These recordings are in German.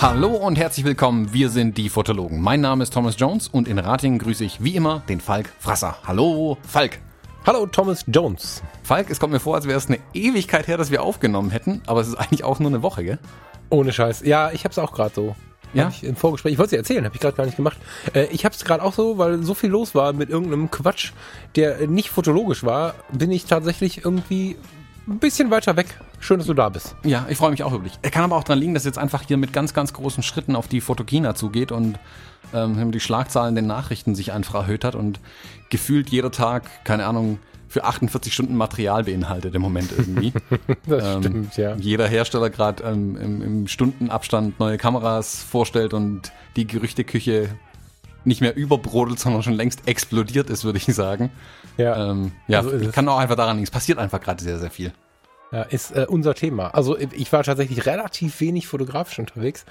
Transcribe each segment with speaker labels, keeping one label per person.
Speaker 1: Hallo und herzlich willkommen, wir sind die Fotologen. Mein Name ist Thomas Jones und in Ratingen grüße ich wie immer den Falk Frasser. Hallo, Falk.
Speaker 2: Hallo, Thomas Jones.
Speaker 1: Falk, es kommt mir vor, als wäre es eine Ewigkeit her, dass wir aufgenommen hätten, aber es ist eigentlich auch nur eine Woche, gell?
Speaker 2: Ohne Scheiß. Ja, ich hab's auch gerade so.
Speaker 1: Ja?
Speaker 2: Hab ich Im Vorgespräch. Ich wollte es dir erzählen, habe ich gerade gar nicht gemacht. Äh, ich hab's gerade auch so, weil so viel los war mit irgendeinem Quatsch, der nicht fotologisch war, bin ich tatsächlich irgendwie ein bisschen weiter weg. Schön, dass du da bist.
Speaker 1: Ja, ich freue mich auch über dich. Er kann aber auch daran liegen, dass jetzt einfach hier mit ganz, ganz großen Schritten auf die Fotokina zugeht und ähm, die Schlagzahlen den Nachrichten sich einfach erhöht hat und gefühlt jeder Tag, keine Ahnung, für 48 Stunden Material beinhaltet im Moment irgendwie.
Speaker 2: Das
Speaker 1: Ähm,
Speaker 2: stimmt, ja.
Speaker 1: Jeder Hersteller gerade ähm, im, im Stundenabstand neue Kameras vorstellt und die Gerüchteküche nicht mehr überbrodelt, sondern schon längst explodiert ist, würde ich sagen.
Speaker 2: Ja,
Speaker 1: Ähm, ja,
Speaker 2: So ist es.
Speaker 1: kann auch einfach daran liegen. Es passiert einfach gerade sehr, sehr viel.
Speaker 2: ja ist äh, unser Thema. Also ich war tatsächlich relativ wenig fotografisch unterwegs,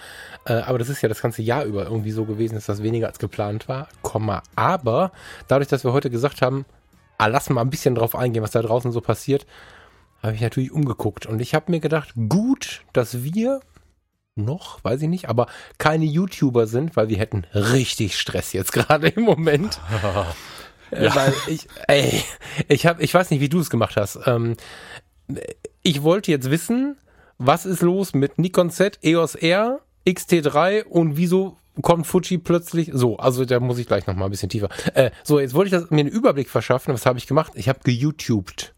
Speaker 2: äh, aber das ist ja das ganze Jahr über irgendwie so gewesen, dass das weniger als geplant war. Komma. Aber dadurch, dass wir heute gesagt haben, lass mal ein bisschen drauf eingehen, was da draußen so passiert, habe ich natürlich umgeguckt. Und ich habe mir gedacht, gut, dass wir noch, weiß ich nicht, aber keine YouTuber sind, weil wir hätten richtig Stress jetzt gerade im Moment. Äh, Weil ich, ey, ich habe, ich weiß nicht, wie du es gemacht hast. Ähm, ich wollte jetzt wissen, was ist los mit Nikon Z, EOS R, XT3 und wieso kommt Fuji plötzlich so, also da muss ich gleich noch mal ein bisschen tiefer. Äh, so, jetzt wollte ich das, mir einen Überblick verschaffen. Was habe ich gemacht? Ich habe geYouTubed.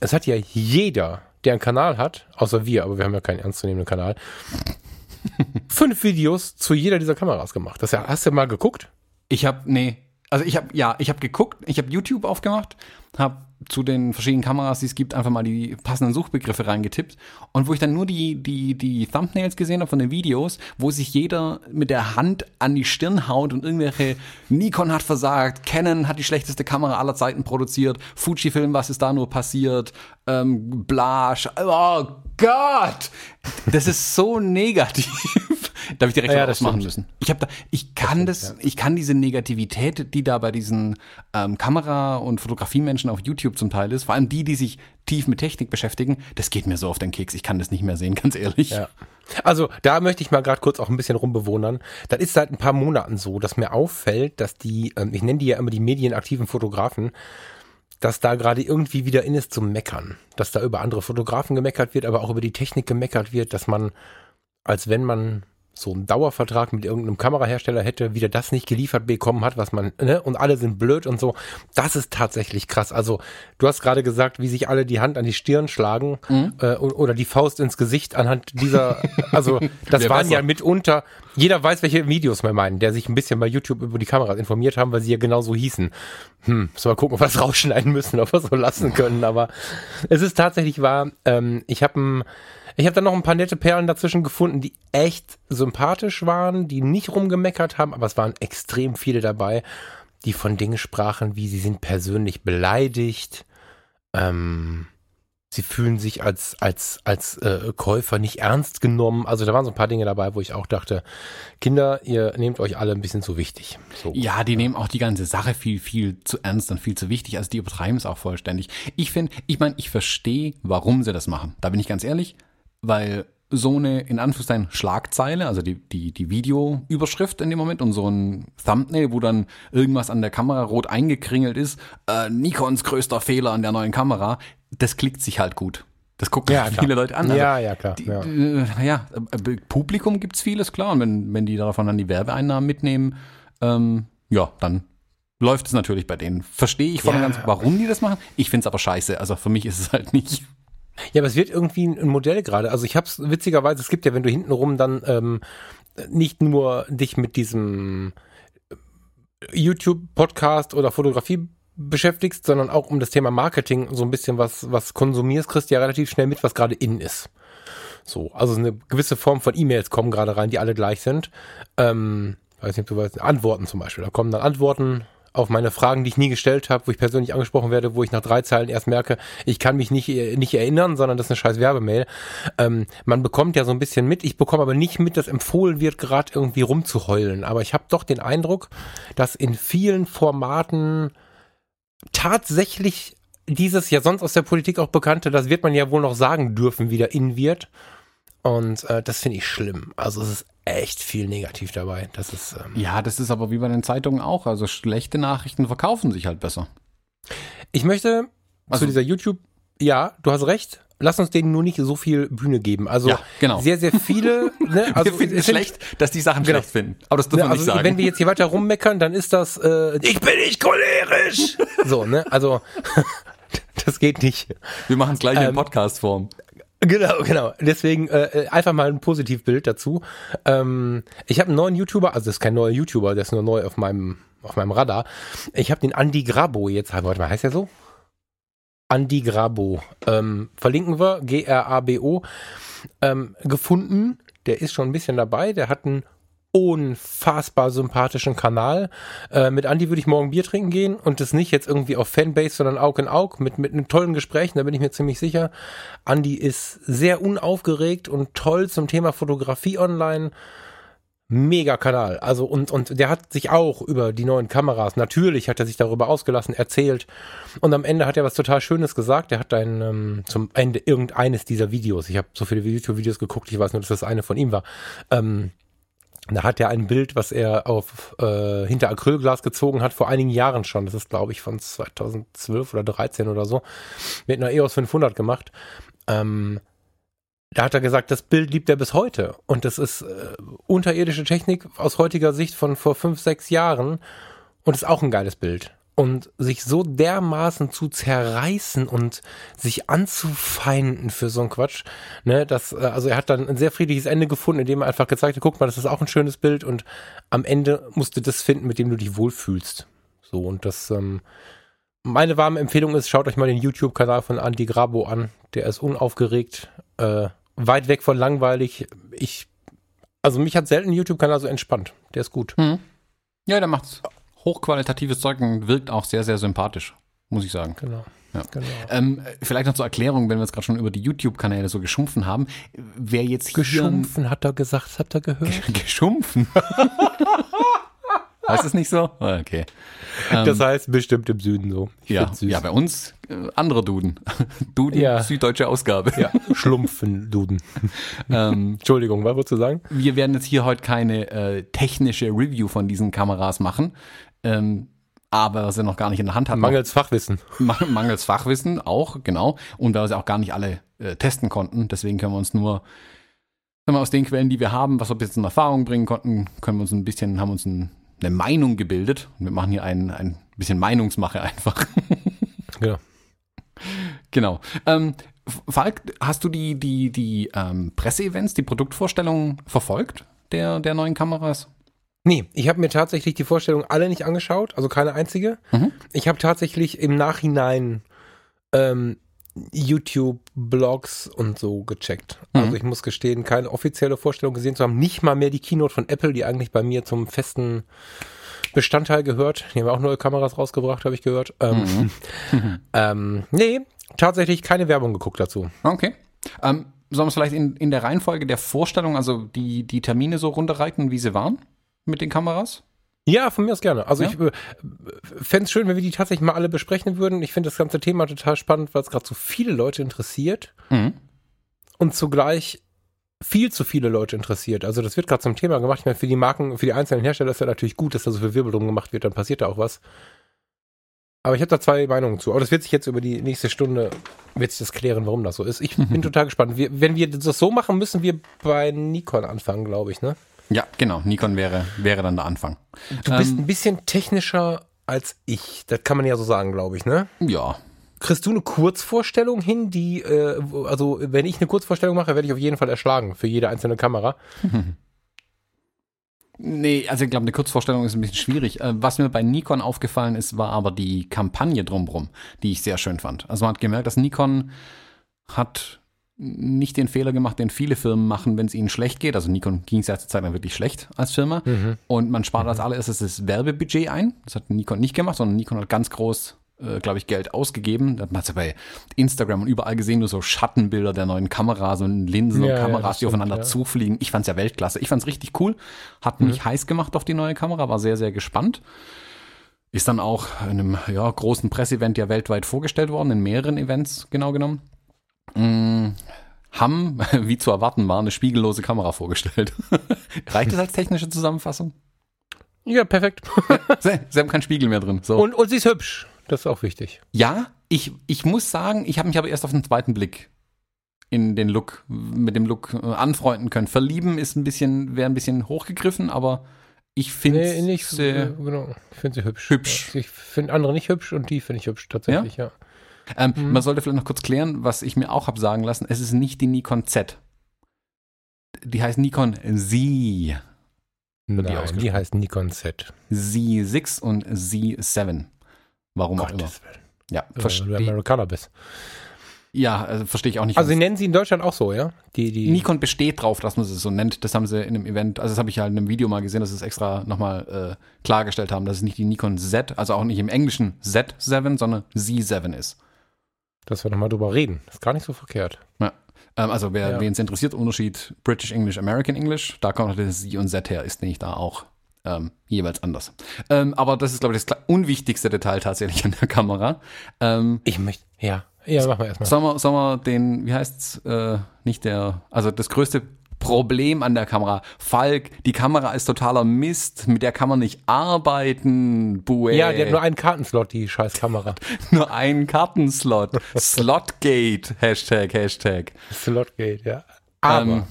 Speaker 2: Es hat ja jeder, der einen Kanal hat, außer wir, aber wir haben ja keinen ernstzunehmenden Kanal, fünf Videos zu jeder dieser Kameras gemacht. Das ja, hast du mal geguckt?
Speaker 1: Ich habe, nee, also ich habe, ja, ich habe geguckt, ich habe YouTube aufgemacht, habe zu den verschiedenen Kameras, die es gibt, einfach mal die passenden Suchbegriffe reingetippt und wo ich dann nur die, die, die Thumbnails gesehen habe von den Videos, wo sich jeder mit der Hand an die Stirn haut und irgendwelche Nikon hat versagt, Canon hat die schlechteste Kamera aller Zeiten produziert, Fujifilm, was ist da nur passiert, ähm, Blasch, oh Gott, das ist so negativ. Da habe ich direkt
Speaker 2: Ja,
Speaker 1: ja,
Speaker 2: das
Speaker 1: machen
Speaker 2: stimmt.
Speaker 1: müssen. Ich habe da, ich kann das, ich kann diese Negativität, die da bei diesen ähm, Kamera- und Fotografiemenschen auf YouTube zum Teil ist, vor allem die, die sich tief mit Technik beschäftigen, das geht mir so auf den Keks. Ich kann das nicht mehr sehen, ganz ehrlich.
Speaker 2: Ja. Also da möchte ich mal gerade kurz auch ein bisschen rumbewundern. Das ist seit ein paar Monaten so, dass mir auffällt, dass die, ähm, ich nenne die ja immer die medienaktiven Fotografen, dass da gerade irgendwie wieder in ist zum Meckern. Dass da über andere Fotografen gemeckert wird, aber auch über die Technik gemeckert wird, dass man, als wenn man so einen Dauervertrag mit irgendeinem Kamerahersteller hätte, wieder das nicht geliefert bekommen hat, was man, ne, und alle sind blöd und so. Das ist tatsächlich krass. Also, du hast gerade gesagt, wie sich alle die Hand an die Stirn schlagen äh, o- oder die Faust ins Gesicht anhand dieser, also das waren ja mitunter, jeder weiß, welche Videos wir meinen, der sich ein bisschen bei YouTube über die Kameras informiert haben, weil sie ja genau so hießen. Hm, müssen wir mal gucken, ob wir das rausschneiden müssen, ob wir so lassen können, aber es ist tatsächlich wahr, ähm, ich habe ein ich habe dann noch ein paar nette Perlen dazwischen gefunden, die echt sympathisch waren, die nicht rumgemeckert haben, aber es waren extrem viele dabei, die von Dingen sprachen, wie sie sind persönlich beleidigt, ähm, sie fühlen sich als als als äh, Käufer nicht ernst genommen. Also da waren so ein paar Dinge dabei, wo ich auch dachte, Kinder, ihr nehmt euch alle ein bisschen zu wichtig. So.
Speaker 1: Ja, die nehmen auch die ganze Sache viel, viel zu ernst und viel zu wichtig. Also die übertreiben es auch vollständig. Ich finde, ich meine, ich verstehe, warum sie das machen. Da bin ich ganz ehrlich, weil so eine, in Anführungszeichen, Schlagzeile, also die, die, die Videoüberschrift in dem Moment und so ein Thumbnail, wo dann irgendwas an der Kamera rot eingekringelt ist, äh, Nikons größter Fehler an der neuen Kamera, das klickt sich halt gut. Das gucken
Speaker 2: Ja,
Speaker 1: halt
Speaker 2: klar.
Speaker 1: viele Leute an. Also
Speaker 2: Ja, ja, klar.
Speaker 1: die,
Speaker 2: ja.
Speaker 1: äh, ja, äh, Publikum gibt's vieles, klar. Und wenn, wenn die davon dann die Werbeeinnahmen mitnehmen, ähm, ja, dann läuft es natürlich bei denen. Verstehe ich voll und
Speaker 2: Ja.
Speaker 1: ganz, warum die das machen. Ich find's aber scheiße. Also für mich ist es halt nicht.
Speaker 2: Ja, aber es wird irgendwie ein Modell gerade. Also ich hab's witzigerweise, es gibt ja, wenn du hintenrum dann ähm, nicht nur dich mit diesem äh, YouTube-Podcast oder Fotografie beschäftigst, sondern auch um das Thema Marketing so ein bisschen was, was konsumierst, kriegst du ja relativ schnell mit, was gerade in ist. So, also eine gewisse Form von E-Mails kommen gerade rein, die alle gleich sind. Ähm, weiß nicht, ob du weißt, Antworten zum Beispiel. Da kommen dann Antworten auf meine Fragen, die ich nie gestellt habe, wo ich persönlich angesprochen werde, wo ich nach drei Zeilen erst merke, ich kann mich nicht, äh, nicht erinnern, sondern das ist eine scheiß Werbemail. Ähm, man bekommt ja so ein bisschen mit, ich bekomme aber nicht mit, dass empfohlen wird, gerade irgendwie rumzuheulen. Aber ich habe doch den Eindruck, dass in vielen Formaten tatsächlich dieses ja sonst aus der Politik auch bekannte, das wird man ja wohl noch sagen dürfen, wieder in wird. Und äh, das finde ich schlimm. Also es ist echt viel negativ dabei. Das ist ähm,
Speaker 1: Ja, das ist aber wie bei den Zeitungen auch. Also schlechte Nachrichten verkaufen sich halt besser.
Speaker 2: Ich möchte
Speaker 1: Also-
Speaker 2: zu dieser YouTube, ja, du hast recht. Lass uns denen nur nicht so viel Bühne geben. Also
Speaker 1: Ja, genau.
Speaker 2: sehr, sehr viele. Ne? Also
Speaker 1: wir finden es schlecht, dass die Sachen
Speaker 2: Genau.
Speaker 1: schlecht finden. Aber das dürfen
Speaker 2: Ne,
Speaker 1: wir nicht
Speaker 2: also
Speaker 1: sagen.
Speaker 2: wenn wir jetzt hier weiter rummeckern, dann ist das, äh, ich bin nicht cholerisch. so, ne? Also das geht nicht.
Speaker 1: wir machen es gleich in
Speaker 2: Ähm,
Speaker 1: Podcast-Form.
Speaker 2: Genau, genau. Deswegen äh, einfach mal ein Positivbild dazu. Ähm, ich habe einen neuen YouTuber, also das ist kein neuer YouTuber, der ist nur neu auf meinem auf meinem Radar. Ich habe den Andy Grabo jetzt, warte mal, heißt der so? Andy Grabo. Ähm, verlinken wir, G-R-A-B-O, ähm, gefunden. Der ist schon ein bisschen dabei. Der hat einen unfassbar sympathischen Kanal. Äh, mit Andy würde ich morgen Bier trinken gehen und das nicht jetzt irgendwie auf Fanbase, sondern Aug in Aug mit, mit einem tollen Gesprächen, da bin ich mir ziemlich sicher. Andy ist sehr unaufgeregt und toll zum Thema Fotografie online. Mega Kanal. Also und, und der hat sich auch über die neuen Kameras, natürlich hat er sich darüber ausgelassen, erzählt. Und am Ende hat er was total Schönes gesagt. Er hat ein ähm, zum Ende irgendeines dieser Videos, ich habe so viele YouTube-Videos geguckt, ich weiß nur, dass das eine von ihm war. Ähm, da hat er ein Bild, was er auf äh, hinter Acrylglas gezogen hat, vor einigen Jahren schon. Das ist, glaube ich, von 2012 oder 13 oder so. Mit einer EOS 500 gemacht. Ähm, da hat er gesagt, das Bild liebt er bis heute. Und das ist äh, unterirdische Technik aus heutiger Sicht von vor fünf, sechs Jahren. Und ist auch ein geiles Bild. Und sich so dermaßen zu zerreißen und sich anzufeinden für so einen Quatsch, ne, das, äh, also er hat dann ein sehr friedliches Ende gefunden, indem er einfach gezeigt hat, guck mal, das ist auch ein schönes Bild und am Ende musst du das finden, mit dem du dich wohlfühlst. So, und das, ähm, meine warme Empfehlung ist, schaut euch mal den YouTube-Kanal von Andy Grabo an. Der ist unaufgeregt, äh, weit weg von langweilig. Ich, also mich hat selten ein YouTube-Kanal so entspannt. Der ist gut.
Speaker 1: Mhm. Ja, der macht hochqualitatives Zeug und wirkt auch sehr, sehr sympathisch, muss ich sagen.
Speaker 2: Genau.
Speaker 1: Ja.
Speaker 2: genau.
Speaker 1: Ähm, vielleicht noch zur Erklärung, wenn wir jetzt gerade schon über die YouTube-Kanäle so geschumpfen haben. Wer jetzt hier...
Speaker 2: Geschumpfen, hat er gesagt, habt ihr gehört?
Speaker 1: Geschumpfen? heißt es nicht so? Ah, Okay.
Speaker 2: Das heißt bestimmt im Süden so. Ich
Speaker 1: Ja, ja, bei uns äh, andere Duden. Duden,
Speaker 2: Ja.
Speaker 1: süddeutsche Ausgabe.
Speaker 2: ja. Schlumpfen, Duden.
Speaker 1: Ähm,
Speaker 2: Entschuldigung, was wolltest du sagen?
Speaker 1: wir werden jetzt hier heute keine äh, technische Review von diesen Kameras machen, ähm, aber sie noch gar nicht in der Hand haben.
Speaker 2: Mangels Fachwissen.
Speaker 1: Mang- Mangels Fachwissen auch, genau. Und weil wir sie auch gar nicht alle äh, testen konnten. Deswegen können wir uns nur, sagen wir, aus den Quellen, die wir haben, was wir bis jetzt in Erfahrung bringen konnten, können wir uns ein bisschen, haben uns ein, eine Meinung gebildet. Und wir machen hier ein, ein bisschen Meinungsmache einfach.
Speaker 2: Genau.
Speaker 1: genau. Ähm, Falk, hast du die, die, die ähm, Presseevents, die Produktvorstellungen verfolgt der, der neuen Kameras?
Speaker 2: Nee, ich habe mir tatsächlich die Vorstellung alle nicht angeschaut, also keine einzige.
Speaker 1: Mhm.
Speaker 2: Ich habe tatsächlich im Nachhinein ähm, YouTube-Blogs und so gecheckt. Also
Speaker 1: Mhm.
Speaker 2: ich muss gestehen, keine offizielle Vorstellung gesehen zu haben. Nicht mal mehr die Keynote von Apple, die eigentlich bei mir zum festen Bestandteil gehört. Die haben auch neue Kameras rausgebracht, habe ich gehört. Ähm, ähm, nee, tatsächlich keine Werbung geguckt dazu.
Speaker 1: Okay. Ähm, sollen wir es vielleicht in, in der Reihenfolge der Vorstellung, also die, die Termine so runterreiten, wie sie waren mit den Kameras?
Speaker 2: Ja, von mir aus gerne. Also
Speaker 1: Ja?
Speaker 2: ich äh, fände es schön, wenn wir die tatsächlich mal alle besprechen würden. Ich finde das ganze Thema total spannend, weil es gerade so viele Leute interessiert
Speaker 1: Mhm.
Speaker 2: und zugleich viel zu viele Leute interessiert. Also das wird gerade zum Thema gemacht. Ich meine, für die Marken, für die einzelnen Hersteller ist ja natürlich gut, dass da so viel Wirbel drum gemacht wird, dann passiert da auch was. Aber ich habe da zwei Meinungen zu. Aber das wird sich jetzt über die nächste Stunde, wird sich das klären, warum das so ist. Ich bin total gespannt. Wir, wenn wir das so machen, müssen wir bei Nikon anfangen, glaube ich, ne?
Speaker 1: Ja, genau. Nikon wäre, wäre dann der Anfang.
Speaker 2: Du bist
Speaker 1: Ähm,
Speaker 2: ein bisschen technischer als ich. Das kann man ja so sagen, glaube ich, ne?
Speaker 1: Ja.
Speaker 2: Kriegst du eine Kurzvorstellung hin, die, äh, also wenn ich eine Kurzvorstellung mache, werde ich auf jeden Fall erschlagen für jede einzelne Kamera.
Speaker 1: Nee, also ich glaube, eine Kurzvorstellung ist ein bisschen schwierig. Äh, Was mir bei Nikon aufgefallen ist, war aber die Kampagne drumherum, die ich sehr schön fand. Also man hat gemerkt, dass Nikon hat nicht den Fehler gemacht, den viele Firmen machen, wenn es ihnen schlecht geht. Also Nikon ging es ja zur Zeit lang wirklich schlecht als Firma. Und man spart als allererstes das Werbebudget ein. Das hat Nikon nicht gemacht, sondern Nikon hat ganz groß, äh, glaube ich, Geld ausgegeben. Da hat man ja bei Instagram und überall gesehen, nur so Schattenbilder der neuen Kameras und Linsen
Speaker 2: Ja,
Speaker 1: und
Speaker 2: ja,
Speaker 1: Kameras,
Speaker 2: das
Speaker 1: die aufeinander
Speaker 2: stimmt, ja.
Speaker 1: zufliegen. Ich fand's ja Weltklasse. Ich fand's richtig cool. Hat
Speaker 2: Mhm.
Speaker 1: mich heiß gemacht auf die neue Kamera, war sehr, sehr gespannt. Ist dann auch in einem ja, großen Presseevent ja weltweit vorgestellt worden, in mehreren Events genau genommen. Mm, haben, wie zu erwarten war, eine spiegellose Kamera vorgestellt. Reicht das als technische Zusammenfassung?
Speaker 2: Ja, perfekt.
Speaker 1: Sie, Sie haben keinen Spiegel mehr drin. So.
Speaker 2: Und, und sie ist hübsch. Das ist auch wichtig.
Speaker 1: Ja, ich, ich muss sagen, ich habe mich aber erst auf den zweiten Blick in den Look, mit dem Look äh, anfreunden können. Verlieben ist ein bisschen, wäre ein bisschen hochgegriffen, aber ich finde
Speaker 2: Nee, nicht
Speaker 1: sehr,
Speaker 2: genau. Ich finde sie hübsch.
Speaker 1: hübsch.
Speaker 2: Ja, Ich finde andere nicht hübsch und die finde ich hübsch tatsächlich, ja.
Speaker 1: Ähm,
Speaker 2: Mhm.
Speaker 1: Man sollte vielleicht noch kurz klären, was ich mir auch habe sagen lassen. Es ist nicht die Nikon Z. Die heißt Nikon Z. Die
Speaker 2: Nein,
Speaker 1: ausgesprochen?
Speaker 2: die heißt Nikon Z.
Speaker 1: Z6 und Z7. Warum auch immer. Ja,
Speaker 2: Äh, du
Speaker 1: verstehe
Speaker 2: Amerikaner bist.
Speaker 1: ja, also verstehe ich auch nicht.
Speaker 2: Also sie nennen sie in Deutschland auch so, ja? Die, die,
Speaker 1: Nikon besteht drauf, dass man sie so nennt. Das haben sie in einem Event, also das habe ich halt in einem Video mal gesehen, dass sie es extra nochmal äh, klargestellt haben, dass es nicht die Nikon Z, also auch nicht im Englischen Z7, sondern Z7 ist.
Speaker 2: Dass wir nochmal drüber reden. Ist gar nicht so verkehrt.
Speaker 1: Ja. Ähm, also wer
Speaker 2: Ja.
Speaker 1: wen es interessiert, Unterschied British English, American English, da kommt noch das Z und Z her, ist nämlich da auch ähm, jeweils anders. Ähm, aber das ist, glaube ich, das unwichtigste Detail tatsächlich an der Kamera. Ähm,
Speaker 2: Ich möchte, ja. Ja, machen wir erstmal.
Speaker 1: Sollen wir, sollen wir den, wie heißt's, äh, nicht der, also das größte Problem an der Kamera. Falk, die Kamera ist totaler Mist, mit der kann man nicht arbeiten. Buä.
Speaker 2: Ja, die hat nur einen Kartenslot, die scheiß Kamera.
Speaker 1: nur einen Kartenslot. Slotgate, Hashtag, Hashtag.
Speaker 2: Slotgate, ja. Aber,
Speaker 1: Ähm.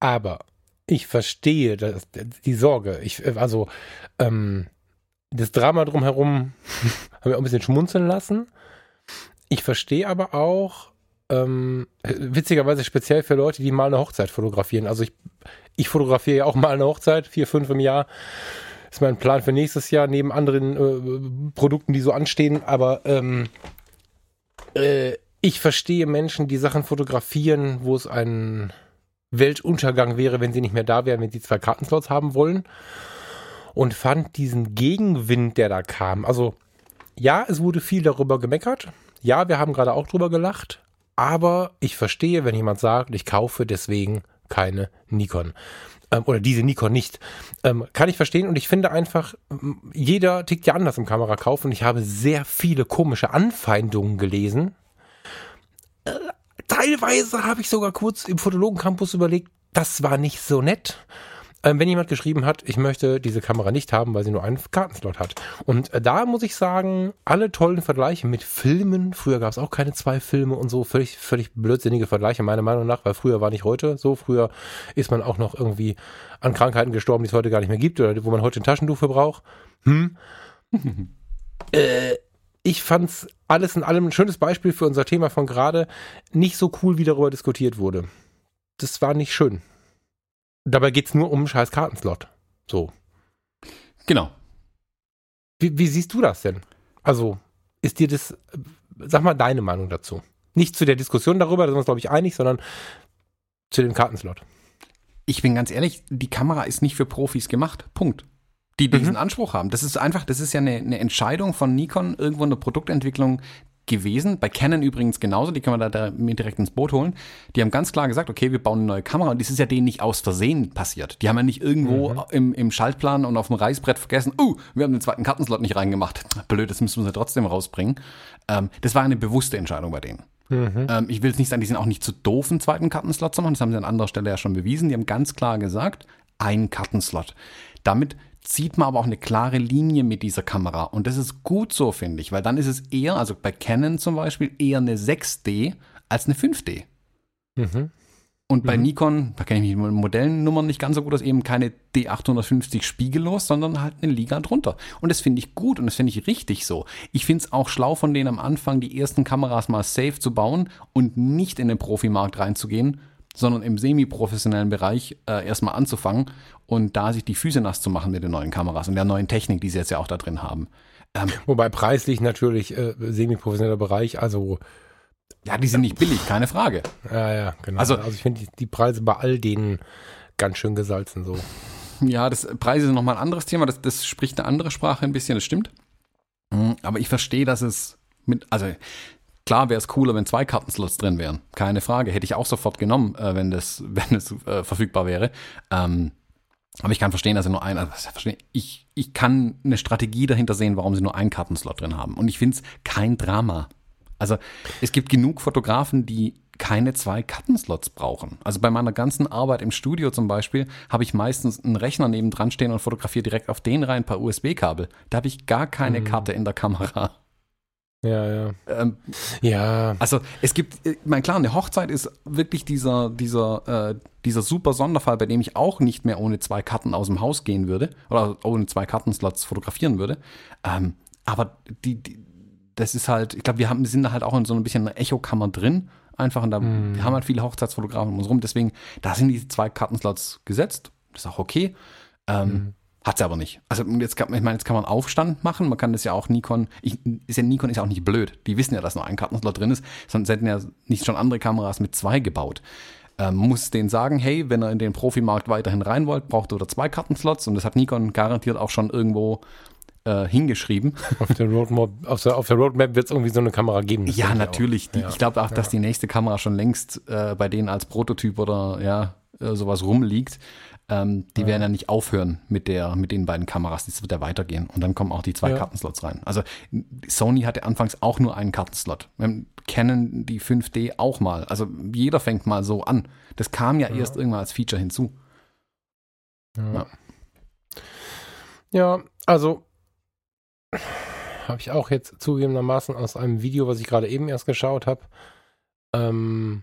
Speaker 2: aber ich verstehe das, die Sorge. Ich, also, ähm, das Drama drumherum haben wir auch ein bisschen schmunzeln lassen. Ich verstehe aber auch, ähm, witzigerweise speziell für Leute, die mal eine Hochzeit fotografieren. Also ich, ich fotografiere ja auch mal eine Hochzeit, vier, fünf im Jahr. Ist mein Plan für nächstes Jahr, neben anderen äh, Produkten, die so anstehen. Aber ähm, äh, ich verstehe Menschen, die Sachen fotografieren, wo es ein Weltuntergang wäre, wenn sie nicht mehr da wären, wenn sie zwei Kartenslots haben wollen. Und fand diesen Gegenwind, der da kam. Also, ja, es wurde viel darüber gemeckert. Ja, wir haben gerade auch drüber gelacht. Aber ich verstehe, wenn jemand sagt, ich kaufe deswegen keine Nikon. Ähm, oder diese Nikon nicht. Ähm, kann ich verstehen. Und ich finde einfach, jeder tickt ja anders im Kamerakauf. Und ich habe sehr viele komische Anfeindungen gelesen. Äh, teilweise habe ich sogar kurz im Fotologen-Campus überlegt, das war nicht so nett. Ähm, wenn jemand geschrieben hat, ich möchte diese Kamera nicht haben, weil sie nur einen Kartenslot hat. Und äh, da muss ich sagen, alle tollen Vergleiche mit Filmen, früher gab es auch keine zwei Filme und so, völlig, völlig blödsinnige Vergleiche, meiner Meinung nach, weil früher war nicht heute so, früher ist man auch noch irgendwie an Krankheiten gestorben, die es heute gar nicht mehr gibt oder wo man heute ein Taschentuch für braucht. Hm. äh, ich fand's alles in allem ein schönes Beispiel für unser Thema von gerade, nicht so cool, wie darüber diskutiert wurde. Das war nicht schön. Dabei geht's nur um einen scheiß Kartenslot. So.
Speaker 1: Genau.
Speaker 2: Wie, wie siehst du das denn? Also, ist dir das, sag mal deine Meinung dazu. Nicht zu der Diskussion darüber, da sind wir uns, glaube ich, einig, sondern zu dem Kartenslot.
Speaker 1: Ich bin ganz ehrlich, die Kamera ist nicht für Profis gemacht. Punkt. Die diesen
Speaker 2: Mhm.
Speaker 1: Anspruch haben. Das ist einfach, das ist ja eine, eine Entscheidung von Nikon, irgendwo in der Produktentwicklung gewesen. Bei Canon übrigens genauso, die können wir da, da direkt ins Boot holen. Die haben ganz klar gesagt, okay, wir bauen eine neue Kamera und das ist ja denen nicht aus Versehen passiert. Die haben ja nicht irgendwo
Speaker 2: Mhm.
Speaker 1: im, im Schaltplan und auf dem Reißbrett vergessen, oh, wir haben den zweiten Kartenslot nicht reingemacht. Blöd, das müssen wir ja trotzdem rausbringen. Ähm, das war eine bewusste Entscheidung bei denen.
Speaker 2: Mhm.
Speaker 1: Ähm, ich will jetzt nicht sagen, die sind auch nicht zu doof, einen zweiten Kartenslot zu machen. Das haben sie an anderer Stelle ja schon bewiesen. Die haben ganz klar gesagt, ein Kartenslot. Damit zieht man aber auch eine klare Linie mit dieser Kamera. Und das ist gut so, finde ich, weil dann ist es eher, also bei Canon zum Beispiel, eher eine 6D als eine 5D.
Speaker 2: Mhm.
Speaker 1: Und bei
Speaker 2: Mhm.
Speaker 1: Nikon, da kenne ich mich mit Modellnummern nicht ganz so gut aus, eben keine D850 spiegellos, sondern halt eine Liga drunter. Und das finde ich gut und das finde ich richtig so. Ich finde es auch schlau von denen am Anfang, die ersten Kameras mal safe zu bauen und nicht in den Profimarkt reinzugehen, sondern im semi-professionellen Bereich äh, erstmal anzufangen und da sich die Füße nass zu machen mit den neuen Kameras und der neuen Technik, die sie jetzt ja auch da drin haben.
Speaker 2: Wobei preislich natürlich äh, semi-professioneller Bereich, also
Speaker 1: Ja, die sind nicht billig, keine Frage.
Speaker 2: ja, ja, genau.
Speaker 1: Also-
Speaker 2: Also, ich finde die, die Preise bei all denen ganz schön gesalzen so.
Speaker 1: Ja, das Preise sind nochmal ein anderes Thema. Das, das spricht eine andere Sprache ein bisschen, das stimmt. Mhm, Aber ich verstehe, dass es mit, also klar wäre es cooler, wenn zwei Kartenslots drin wären. Keine Frage. Hätte ich auch sofort genommen, äh, wenn das, wenn es äh, verfügbar wäre. Ähm, Aber ich kann verstehen, dass sie nur ein, also ich, ich kann eine Strategie dahinter sehen, warum sie nur einen Kartenslot drin haben. Und ich finde es kein Drama. Also es gibt genug Fotografen, die keine zwei Kartenslots brauchen. Also bei meiner ganzen Arbeit im Studio zum Beispiel habe ich meistens einen Rechner nebendran stehen und fotografiere direkt auf den rein per USB-Kabel. Da habe ich gar keine mhm. Karte in der Kamera.
Speaker 2: Ja, ja.
Speaker 1: Ähm, ja. Also es gibt, ich meine, klar, eine Hochzeit ist wirklich dieser, dieser, äh, dieser super Sonderfall, bei dem ich auch nicht mehr ohne zwei Karten aus dem Haus gehen würde oder ohne zwei Kartenslots fotografieren würde. Ähm, aber die, die, das ist halt, ich glaube, wir haben, sind da halt auch in so ein bisschen einer Echokammer drin. Einfach, und da, mm. wir haben halt viele Hochzeitsfotografen um uns rum, deswegen, da sind die zwei Kartenslots gesetzt. Das ist auch okay. Ähm, mm. Hat sie aber nicht. Also jetzt kann, ich meine, jetzt kann man Aufstand machen. Man kann das ja auch Nikon. Ich, ist ja Nikon ist ja auch nicht blöd. Die wissen ja, dass nur ein Kartenslot drin ist. Sonst hätten ja nicht schon andere Kameras mit zwei gebaut. Ähm, muss denen sagen, hey, wenn ihr in den Profimarkt weiterhin rein wollt, braucht ihr oder zwei Kartenslots. Und das hat Nikon garantiert auch schon irgendwo äh, hingeschrieben.
Speaker 2: Auf der Roadmap, auf der, auf der Roadmap wird es irgendwie so eine Kamera geben.
Speaker 1: Ja, natürlich. Die, ja. Ich glaube auch, dass die nächste Kamera schon längst äh, bei denen als Prototyp oder ja, äh, sowas rumliegt. Ähm, die ja. werden ja nicht aufhören mit, der, mit den beiden Kameras. Das wird ja weitergehen. Und dann kommen auch die zwei ja. Kartenslots rein. Also Sony hatte anfangs auch nur einen Kartenslot. Canon die 5D auch mal. Also jeder fängt mal so an. Das kam ja, ja. erst irgendwann als Feature hinzu.
Speaker 2: Ja, ja also habe ich auch jetzt zugegebenermaßen aus einem Video, was ich gerade eben erst geschaut habe. Ähm,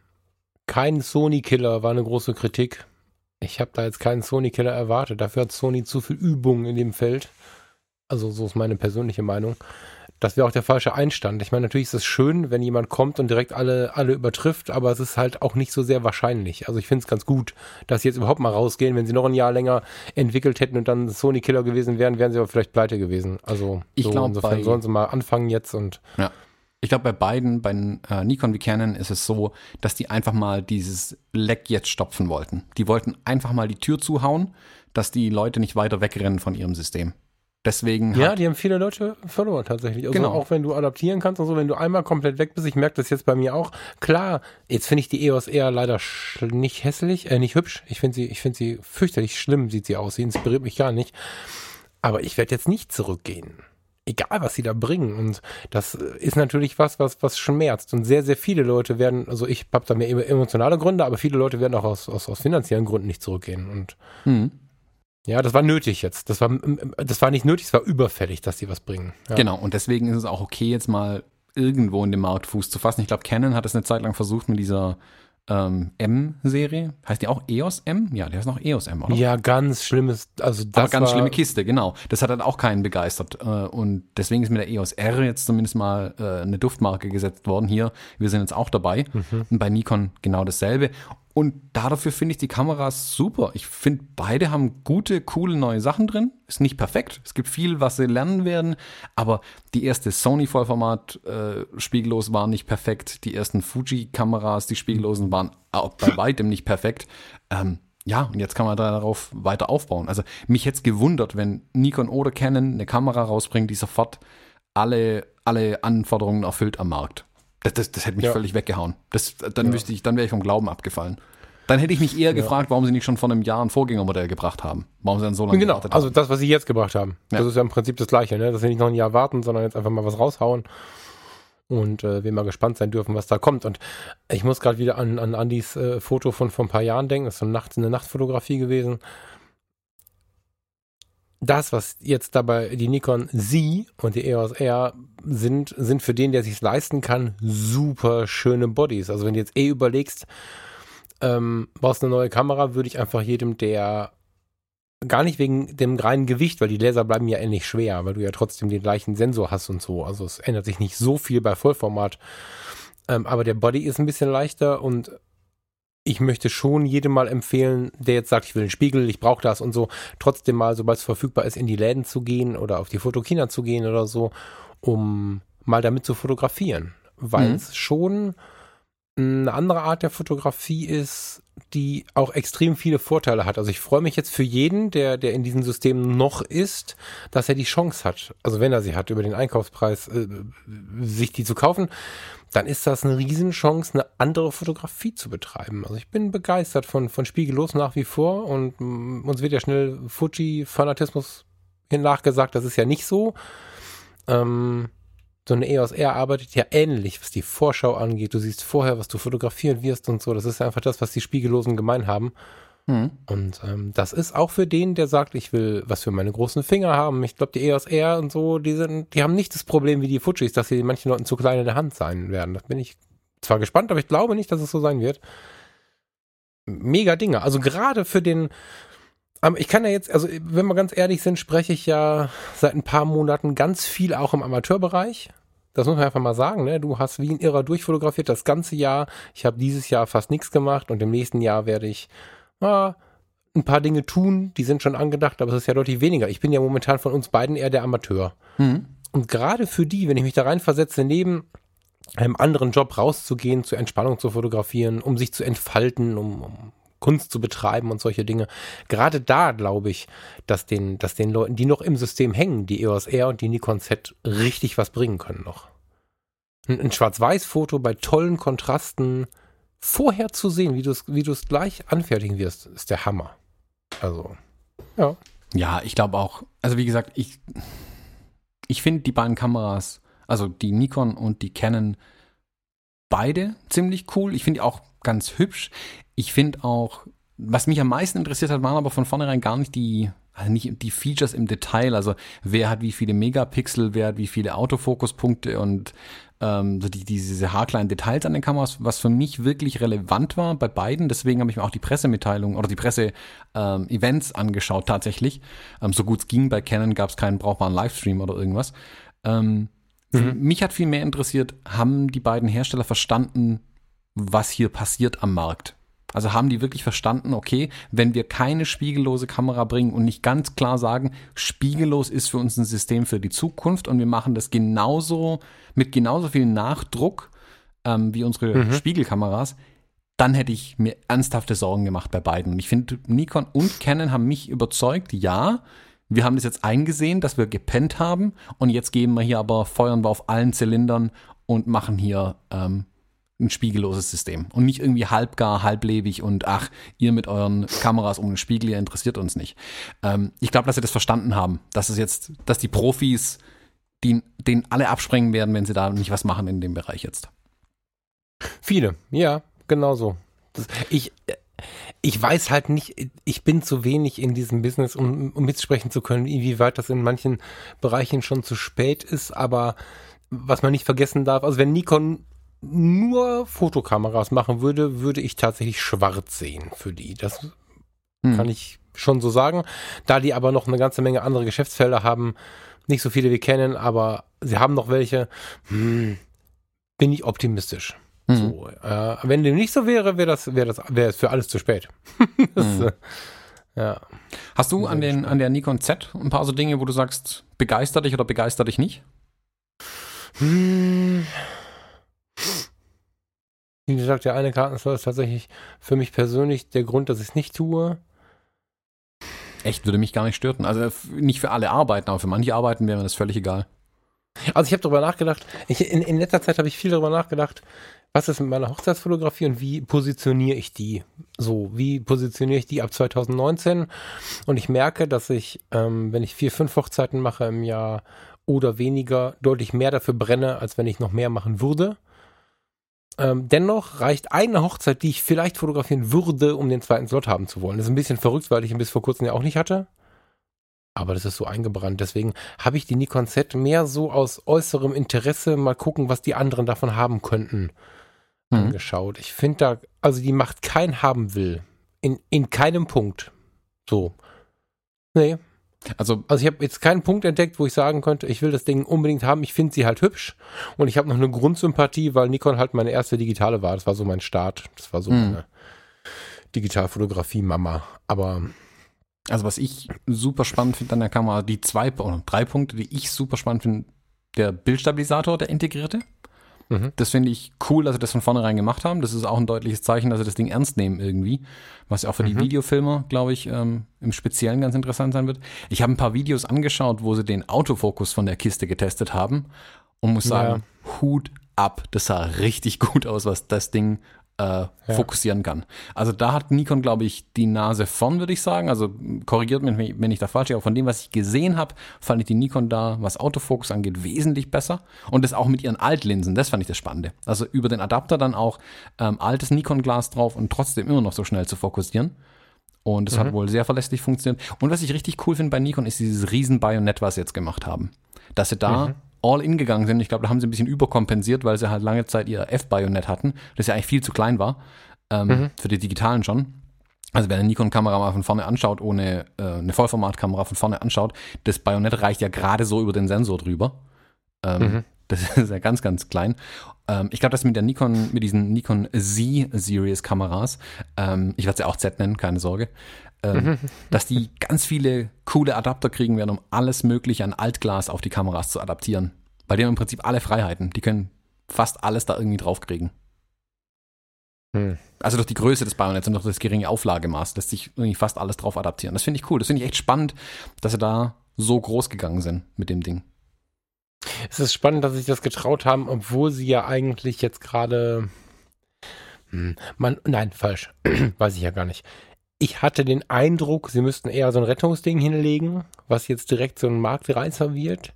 Speaker 2: kein Sony-Killer war eine große Kritik. Ich habe da jetzt keinen Sony-Killer erwartet. Dafür hat Sony zu viel Übung in dem Feld. Also so ist meine persönliche Meinung. Das wäre auch der falsche Einstand. Ich meine, natürlich ist es schön, wenn jemand kommt und direkt alle, alle übertrifft, aber es ist halt auch nicht so sehr wahrscheinlich. Also ich finde es ganz gut, dass sie jetzt überhaupt mal rausgehen. Wenn sie noch ein Jahr länger entwickelt hätten und dann Sony-Killer gewesen wären, wären sie aber vielleicht pleite gewesen. Also
Speaker 1: ich so, glaube,
Speaker 2: insofern sollen sie mal anfangen jetzt und
Speaker 1: ja. Ich glaube, bei beiden, bei äh, Nikon wie Canon, ist es so, dass die einfach mal dieses Leck jetzt stopfen wollten. Die wollten einfach mal die Tür zuhauen, dass die Leute nicht weiter wegrennen von ihrem System. Deswegen.
Speaker 2: Ja, die haben viele Leute verloren tatsächlich. Also genau. auch wenn du adaptieren kannst und so, wenn du einmal komplett weg bist, ich merke das jetzt bei mir auch. Klar, jetzt finde ich die EOS eher leider nicht hässlich, äh, nicht hübsch. Ich finde sie, ich finde sie fürchterlich schlimm, sieht sie aus. Sie inspiriert mich gar nicht. Aber ich werde jetzt nicht zurückgehen egal was sie da bringen. Und das ist natürlich was, was, was schmerzt. Und sehr, sehr viele Leute werden, also ich habe da mehr emotionale Gründe, aber viele Leute werden auch aus, aus, aus finanziellen Gründen nicht zurückgehen. Und mhm. ja, das war nötig jetzt. Das war, das war nicht nötig, es war überfällig, dass sie was bringen. Ja.
Speaker 1: Genau, und deswegen ist es auch okay, jetzt mal irgendwo in dem Markt Fuß zu fassen. Ich glaube, Canon hat es eine Zeit lang versucht mit dieser ähm, M-Serie. Heißt die auch EOS M? Ja, die heißt noch EOS M,
Speaker 2: oder? Ja, ganz schlimmes, also
Speaker 1: das Aber ganz schlimme Kiste, genau. Das hat dann auch keinen begeistert. Äh, und deswegen ist mit der EOS R jetzt zumindest mal äh, eine Duftmarke gesetzt worden. Hier, wir sind jetzt auch dabei. Mhm. Und bei Nikon genau dasselbe. Und dafür finde ich die Kameras super. Ich finde, beide haben gute, coole neue Sachen drin. Ist nicht perfekt. Es gibt viel, was sie lernen werden. Aber die erste Sony Vollformat äh, spiegellos war nicht perfekt. Die ersten Fuji-Kameras, die spiegellosen, waren auch bei weitem nicht perfekt. Ähm, ja, und jetzt kann man darauf weiter aufbauen. Also mich hätte es gewundert, wenn Nikon oder Canon eine Kamera rausbringt, die sofort alle, alle Anforderungen erfüllt am Markt. Das, das, das hätte mich ja. völlig weggehauen. Das, dann ja. wüsste ich, dann wäre ich vom Glauben abgefallen. Dann hätte ich mich eher ja. gefragt, warum sie nicht schon vor einem Jahr ein Vorgängermodell gebracht haben. Warum sie dann so lange
Speaker 2: genau. haben. Also das, was sie jetzt gebracht haben. Das ist ja im Prinzip das Gleiche, ne? Dass sie nicht noch ein Jahr warten, sondern jetzt einfach mal was raushauen. Und äh, wir mal gespannt sein dürfen, was da kommt. Und ich muss gerade wieder an, an Andys äh, Foto von vor ein paar Jahren denken. Das ist so eine, Nacht, eine Nachtfotografie gewesen das, was jetzt dabei die Nikon Z und die EOS R sind, sind für den, der sich leisten kann, super schöne Bodies. Also wenn du jetzt eh überlegst, ähm, brauchst eine neue Kamera, würde ich einfach jedem, der gar nicht wegen dem reinen Gewicht, weil die Laser bleiben ja ähnlich schwer, weil du ja trotzdem den gleichen Sensor hast und so. Also es ändert sich nicht so viel bei Vollformat. Ähm, aber der Body ist ein bisschen leichter und ich möchte schon jedem mal empfehlen, der jetzt sagt, ich will einen Spiegel, ich brauche das und so, trotzdem mal, sobald es verfügbar ist, in die Läden zu gehen oder auf die Fotokina zu gehen oder so, um mal damit zu fotografieren. Weil mhm. es schon eine andere Art der Fotografie ist, die auch extrem viele Vorteile hat. Also ich freue mich jetzt für jeden, der, der in diesem System noch ist, dass er die Chance hat, also wenn er sie hat, über den Einkaufspreis äh, sich die zu kaufen, dann ist das eine Riesenchance, eine andere Fotografie zu betreiben. Also ich bin begeistert von, von Spiegellos nach wie vor und mm, uns wird ja schnell Fuji-Fanatismus hin nachgesagt, das ist ja nicht so. Ähm, so eine EOS R arbeitet ja ähnlich, was die Vorschau angeht. Du siehst vorher, was du fotografieren wirst und so. Das ist einfach das, was die Spiegellosen gemein haben. Mhm. Und ähm, das ist auch für den, der sagt, ich will was für meine großen Finger haben. Ich glaube, die EOS R und so, die sind, die haben nicht das Problem wie die Fujis, dass sie manchen Leuten zu klein in der Hand sein werden. Das bin ich zwar gespannt, aber ich glaube nicht, dass es so sein wird. Mega Dinge. Also gerade für den, ich kann ja jetzt, also wenn wir ganz ehrlich sind, spreche ich ja seit ein paar Monaten ganz viel auch im Amateurbereich. Das muss man einfach mal sagen, ne? Du hast wie ein Irrer durchfotografiert das ganze Jahr. Ich habe dieses Jahr fast nichts gemacht und im nächsten Jahr werde ich ah, ein paar Dinge tun, die sind schon angedacht, aber es ist ja deutlich weniger. Ich bin ja momentan von uns beiden eher der Amateur. Mhm. Und gerade für die, wenn ich mich da reinversetze, neben einem anderen Job rauszugehen, zur Entspannung zu fotografieren, um sich zu entfalten, um, um Kunst zu betreiben und solche Dinge. Gerade da glaube ich, dass den, dass den Leuten, die noch im System hängen, die EOS R und die Nikon Z, richtig was bringen können noch. Ein, ein Schwarz-Weiß-Foto bei tollen Kontrasten vorher zu sehen, wie du es wie gleich anfertigen wirst, ist der Hammer. Also, ja.
Speaker 1: Ja, ich glaube auch, also wie gesagt, ich, ich finde die beiden Kameras, also die Nikon und die Canon, beide ziemlich cool. Ich finde die auch ganz hübsch. Ich finde auch, was mich am meisten interessiert hat, waren aber von vornherein gar nicht die, also nicht die Features im Detail, also wer hat wie viele Megapixel, wer hat wie viele Autofokuspunkte und ähm, die, diese haarkleinen Details an den Kameras, was für mich wirklich relevant war bei beiden. Deswegen habe ich mir auch die Pressemitteilung oder die Presse-Events ähm, angeschaut tatsächlich. Ähm, so gut es ging, bei Canon gab es keinen brauchbaren Livestream oder irgendwas. Ähm, mhm. Mich hat viel mehr interessiert, haben die beiden Hersteller verstanden, was hier passiert am Markt. Also haben die wirklich verstanden, okay, wenn wir keine spiegellose Kamera bringen und nicht ganz klar sagen, spiegellos ist für uns ein System für die Zukunft und wir machen das genauso mit genauso viel Nachdruck ähm, wie unsere mhm. Spiegelkameras, dann hätte ich mir ernsthafte Sorgen gemacht bei beiden. Und ich finde, Nikon und Canon haben mich überzeugt, ja, wir haben das jetzt eingesehen, dass wir gepennt haben und jetzt geben wir hier aber, feuern wir auf allen Zylindern und machen hier ähm, ein spiegelloses System und nicht irgendwie halbgar, halblebig und ach, ihr mit euren Kameras um den Spiegel, ihr interessiert uns nicht. Ähm, ich glaube, dass sie das verstanden haben, dass es jetzt, dass die Profis, die, denen alle abspringen werden, wenn sie da nicht was machen in dem Bereich jetzt.
Speaker 2: Viele, ja, genau so. Das, ich, ich weiß halt nicht, ich bin zu wenig in diesem Business, um, um mitsprechen zu können, inwieweit das in manchen Bereichen schon zu spät ist, aber was man nicht vergessen darf, also wenn Nikon nur Fotokameras machen würde, würde ich tatsächlich schwarz sehen für die. Das hm. kann ich schon so sagen. Da die aber noch eine ganze Menge andere Geschäftsfelder haben, nicht so viele wie kennen, aber sie haben noch welche, hm, bin ich optimistisch. Hm. So, äh, wenn dem nicht so wäre, wäre das, wäre das, wäre es für alles zu spät. das, hm.
Speaker 1: äh, ja. Hast du an, den, an der Nikon Z ein paar so Dinge, wo du sagst, begeistert dich oder begeistert dich nicht?
Speaker 2: Hm. Wie gesagt, der eine Kartenslot ist tatsächlich für mich persönlich der Grund, dass ich es nicht tue.
Speaker 1: Echt, würde mich gar nicht stören. Also nicht für alle Arbeiten, aber für manche Arbeiten wäre mir das völlig egal.
Speaker 2: Also ich habe darüber nachgedacht, ich, in, in letzter Zeit habe ich viel darüber nachgedacht, was ist mit meiner Hochzeitsfotografie und wie positioniere ich die? So, wie positioniere ich die ab 2019? Und ich merke, dass ich, ähm, wenn ich vier, fünf Hochzeiten mache im Jahr oder weniger, deutlich mehr dafür brenne, als wenn ich noch mehr machen würde. Ähm, dennoch reicht eine Hochzeit, die ich vielleicht fotografieren würde, um den zweiten Slot haben zu wollen. Das ist ein bisschen verrückt, weil ich ihn bis vor kurzem ja auch nicht hatte. Aber das ist so eingebrannt. Deswegen habe ich die Nikon Z mehr so aus äußerem Interesse mal gucken, was die anderen davon haben könnten, mhm. angeschaut. Ich finde da, also die macht kein haben will. In, in keinem Punkt. So. Nee, also, also ich habe jetzt keinen Punkt entdeckt, wo ich sagen könnte, ich will das Ding unbedingt haben. Ich finde sie halt hübsch und ich habe noch eine Grundsympathie, weil Nikon halt meine erste digitale war. Das war so mein Start. Das war so mhm. meine Digitalfotografie-Mama. Aber
Speaker 1: also was ich super spannend finde an der Kamera, die zwei oder drei Punkte, die ich super spannend finde, der Bildstabilisator, der integrierte. Mhm. Das finde ich cool, dass sie das von vornherein gemacht haben. Das ist auch ein deutliches Zeichen, dass sie das Ding ernst nehmen irgendwie. Was ja auch für die mhm. Videofilmer, glaube ich, ähm, im Speziellen ganz interessant sein wird. Ich habe ein paar Videos angeschaut, wo sie den Autofokus von der Kiste getestet haben und muss sagen, ja. Hut ab. Das sah richtig gut aus, was das Ding äh, ja. fokussieren kann. Also da hat Nikon, glaube ich, die Nase vorn, würde ich sagen. Also korrigiert mich, wenn ich da falsch bin, aber von dem, was ich gesehen habe, fand ich die Nikon da, was Autofokus angeht, wesentlich besser. Und das auch mit ihren Altlinsen, das fand ich das Spannende. Also über den Adapter dann auch ähm, altes Nikon-Glas drauf und trotzdem immer noch so schnell zu fokussieren. Und es mhm. hat wohl sehr verlässlich funktioniert. Und was ich richtig cool finde bei Nikon, ist dieses riesen Bajonett, was sie jetzt gemacht haben. Dass sie da mhm all in gegangen sind. Ich glaube, da haben sie ein bisschen überkompensiert, weil sie halt lange Zeit ihr F-Bajonett hatten, das ja eigentlich viel zu klein war. Ähm, mhm. Für die digitalen schon. Also wer eine Nikon-Kamera mal von vorne anschaut, ohne äh, eine Vollformatkamera von vorne anschaut, das Bajonett reicht ja gerade so über den Sensor drüber. Ähm, mhm. Das ist ja ganz, ganz klein. Ähm, ich glaube, dass mit der Nikon, mit diesen Nikon Z-Series-Kameras, ähm, ich werde sie auch Z nennen, keine Sorge, ähm, mhm. dass die ganz viele coole Adapter kriegen werden, um alles Mögliche an Altglas auf die Kameras zu adaptieren. Bei denen im Prinzip alle Freiheiten. Die können fast alles da irgendwie draufkriegen. Hm. Also durch die Größe des Bayonets und durch das geringe Auflagemaß lässt sich irgendwie fast alles drauf adaptieren. Das finde ich cool. Das finde ich echt spannend, dass sie da so groß gegangen sind mit dem Ding.
Speaker 2: Es ist spannend, dass sie sich das getraut haben, obwohl sie ja eigentlich jetzt gerade. Hm, man, nein, falsch. Weiß ich ja gar nicht ich hatte den Eindruck, sie müssten eher so ein Rettungsding hinlegen, was jetzt direkt so einen Marktreißer wird.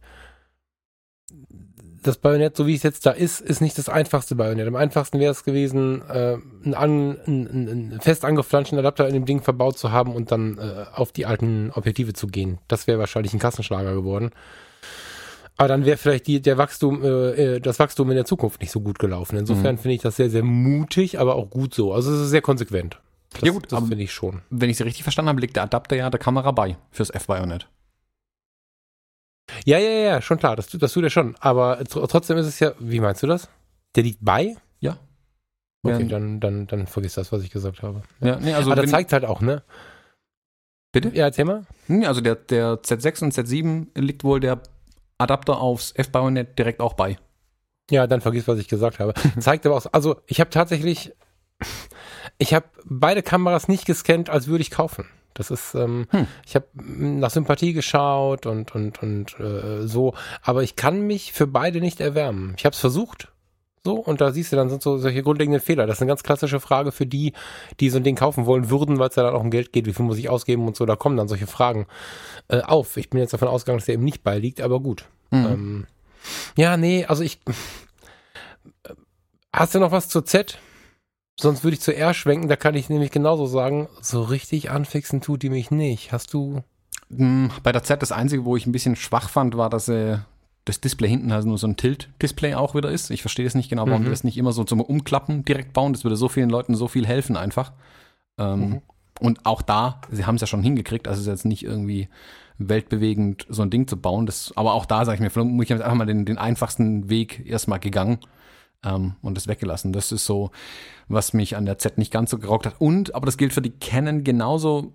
Speaker 2: Das Bajonett, so wie es jetzt da ist, ist nicht das einfachste Bajonett. Am einfachsten wäre es gewesen, äh, einen, an, einen, einen fest angeflanschten Adapter in dem Ding verbaut zu haben und dann äh, auf die alten Objektive zu gehen. Das wäre wahrscheinlich ein Kassenschlager geworden. Aber dann wäre vielleicht die, der Wachstum, äh, äh, das Wachstum in der Zukunft nicht so gut gelaufen. Insofern mhm. finde ich das sehr, sehr mutig, aber auch gut so. Also es ist sehr konsequent.
Speaker 1: Das, ja gut, das finde ich schon. Wenn ich sie richtig verstanden habe, liegt der Adapter ja der Kamera bei fürs F-Bayonet.
Speaker 2: Ja, ja, ja, schon klar, das, das tut er schon. Aber trotzdem ist es ja, wie meinst du das? Der liegt bei?
Speaker 1: Ja.
Speaker 2: Okay, ja. dann, dann, dann vergiss das, was ich gesagt habe.
Speaker 1: Ja, nee, also.
Speaker 2: Aber das zeigt halt auch, ne?
Speaker 1: Bitte?
Speaker 2: Ja, erzähl mal.
Speaker 1: Nee, also der, der Z6 und Z7 liegt wohl der Adapter aufs F-Bayonet direkt auch bei.
Speaker 2: Ja, dann vergiss, was ich gesagt habe. zeigt aber auch, also ich habe tatsächlich, ich habe beide Kameras nicht gescannt, als würde ich kaufen. Das ist, ähm, hm. ich habe nach Sympathie geschaut und und und äh, so, aber ich kann mich für beide nicht erwärmen. Ich habe es versucht, so und da siehst du dann sind so solche grundlegenden Fehler. Das ist eine ganz klassische Frage für die, die so ein Ding kaufen wollen würden, weil es ja dann auch um Geld geht. Wie viel muss ich ausgeben und so? Da kommen dann solche Fragen äh, auf. Ich bin jetzt davon ausgegangen, dass der eben nicht beiliegt, aber gut. Mhm. Ähm, ja, nee, also ich. Äh, hast du noch was zur Z? Sonst würde ich zu R schwenken, da kann ich nämlich genauso sagen, so richtig anfixen tut die mich nicht. Hast du.
Speaker 1: Hm, bei der Z das Einzige, wo ich ein bisschen schwach fand, war, dass äh, das Display hinten also nur so ein Tilt-Display auch wieder ist. Ich verstehe es nicht genau, warum mhm. die das nicht immer so zum Umklappen direkt bauen. Das würde so vielen Leuten so viel helfen einfach. Ähm, mhm. Und auch da, sie haben es ja schon hingekriegt, also es ist jetzt nicht irgendwie weltbewegend, so ein Ding zu bauen. Das, aber auch da sage ich mir, vielleicht muss ich einfach mal den, den einfachsten Weg erstmal gegangen ähm, und das weggelassen. Das ist so, was mich an der Z nicht ganz so gerockt hat. Und, aber das gilt für die Canon genauso,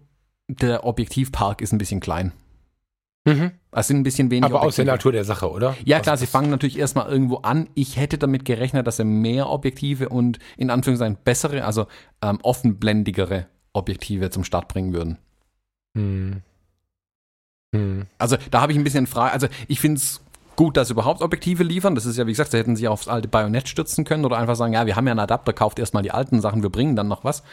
Speaker 1: der Objektivpark ist ein bisschen klein. Mhm. Es sind ein bisschen weniger.
Speaker 2: Aber aus der Natur der Sache, oder?
Speaker 1: Ja, klar, sie fangen natürlich erstmal irgendwo an. Ich hätte damit gerechnet, dass sie mehr Objektive und in Anführungszeichen bessere, also ähm, offenblendigere Objektive zum Start bringen würden. Hm. Hm. Also da habe ich ein bisschen Frage. Also ich finde es gut, dass sie überhaupt Objektive liefern. Das ist ja, wie gesagt, sie hätten sich aufs alte Bajonett stürzen können oder einfach sagen, ja, wir haben ja einen Adapter, kauft erstmal die alten Sachen, wir bringen dann noch was.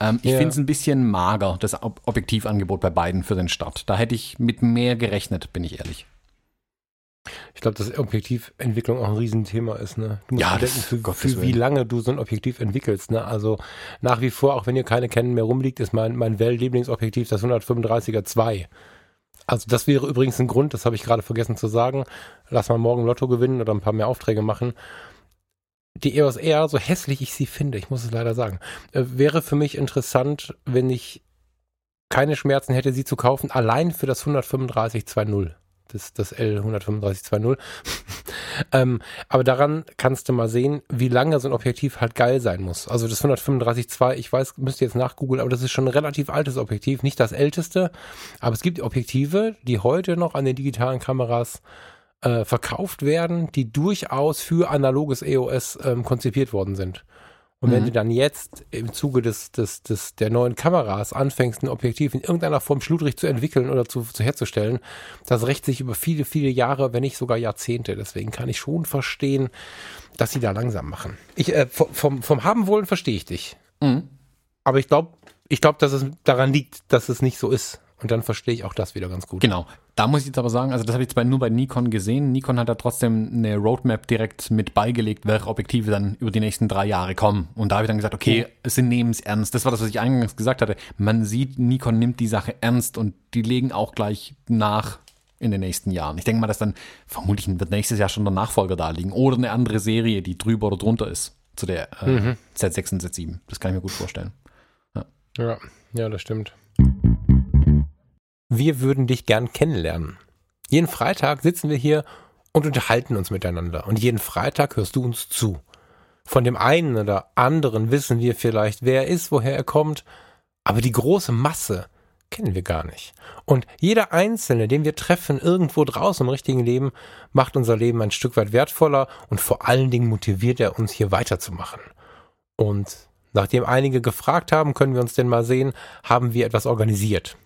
Speaker 1: Ähm, ich ja. finde es ein bisschen mager, das Objektivangebot bei beiden für den Start. Da hätte ich mit mehr gerechnet, bin ich ehrlich.
Speaker 2: Ich glaube, dass Objektiventwicklung auch ein Riesenthema ist. Ne?
Speaker 1: Du musst ja,
Speaker 2: denken, für, für wie lange du so ein Objektiv entwickelst. Ne? Also nach wie vor, auch wenn ihr keine Canon mehr rumliegt, ist mein, mein Well-Lieblingsobjektiv das 135er 2. Also das wäre übrigens ein Grund, das habe ich gerade vergessen zu sagen. Lass mal morgen Lotto gewinnen oder ein paar mehr Aufträge machen. Die EOS R, so hässlich ich sie finde, ich muss es leider sagen, äh, wäre für mich interessant, wenn ich keine Schmerzen hätte, sie zu kaufen, allein für das 135.2.0 das, das L135-2.0. ähm, aber daran kannst du mal sehen, wie lange so ein Objektiv halt geil sein muss. Also das 135-2, ich weiß, müsst ihr jetzt nachgoogeln, aber das ist schon ein relativ altes Objektiv, nicht das älteste, aber es gibt Objektive, die heute noch an den digitalen Kameras äh, verkauft werden, die durchaus für analoges EOS ähm, konzipiert worden sind. Und wenn
Speaker 1: Mhm.
Speaker 2: du dann jetzt im Zuge des, des, des, der neuen Kameras anfängst, ein Objektiv in irgendeiner Form schludrig zu entwickeln oder zu, zu herzustellen, das rächt sich über viele, viele Jahre, wenn nicht sogar Jahrzehnte. Deswegen kann ich schon verstehen, dass sie da langsam machen. Ich, äh, vom, vom, vom Haben wollen verstehe ich dich.
Speaker 1: Mhm.
Speaker 2: Aber ich glaube, ich glaube, dass es daran liegt, dass es nicht so ist. Und dann verstehe ich auch das wieder ganz gut.
Speaker 1: Genau. Da muss ich jetzt aber sagen, also das habe ich jetzt bei, nur bei Nikon gesehen. Nikon hat da trotzdem eine Roadmap direkt mit beigelegt, welche Objektive dann über die nächsten drei Jahre kommen. Und da habe ich dann gesagt, okay, sie nehmen es ernst. Das war das, was ich eingangs gesagt hatte. Man sieht, Nikon nimmt die Sache ernst und die legen auch gleich nach in den nächsten Jahren. Ich denke mal, dass dann vermutlich wird nächstes Jahr schon der Nachfolger da liegen oder eine andere Serie, die drüber oder drunter ist zu der äh, Z6 und Z7. Das kann ich mir gut vorstellen.
Speaker 2: Ja, ja, das stimmt. Wir würden dich gern kennenlernen. Jeden Freitag sitzen wir hier und unterhalten uns miteinander. Und jeden Freitag hörst du uns zu. Von dem einen oder anderen wissen wir vielleicht, wer er ist, woher er kommt, aber die große Masse kennen wir gar nicht. Und jeder Einzelne, den wir treffen, irgendwo draußen im richtigen Leben, macht unser Leben ein Stück weit wertvoller und vor allen Dingen motiviert er uns hier weiterzumachen. Und nachdem einige gefragt haben, können wir uns denn mal sehen, haben wir etwas organisiert.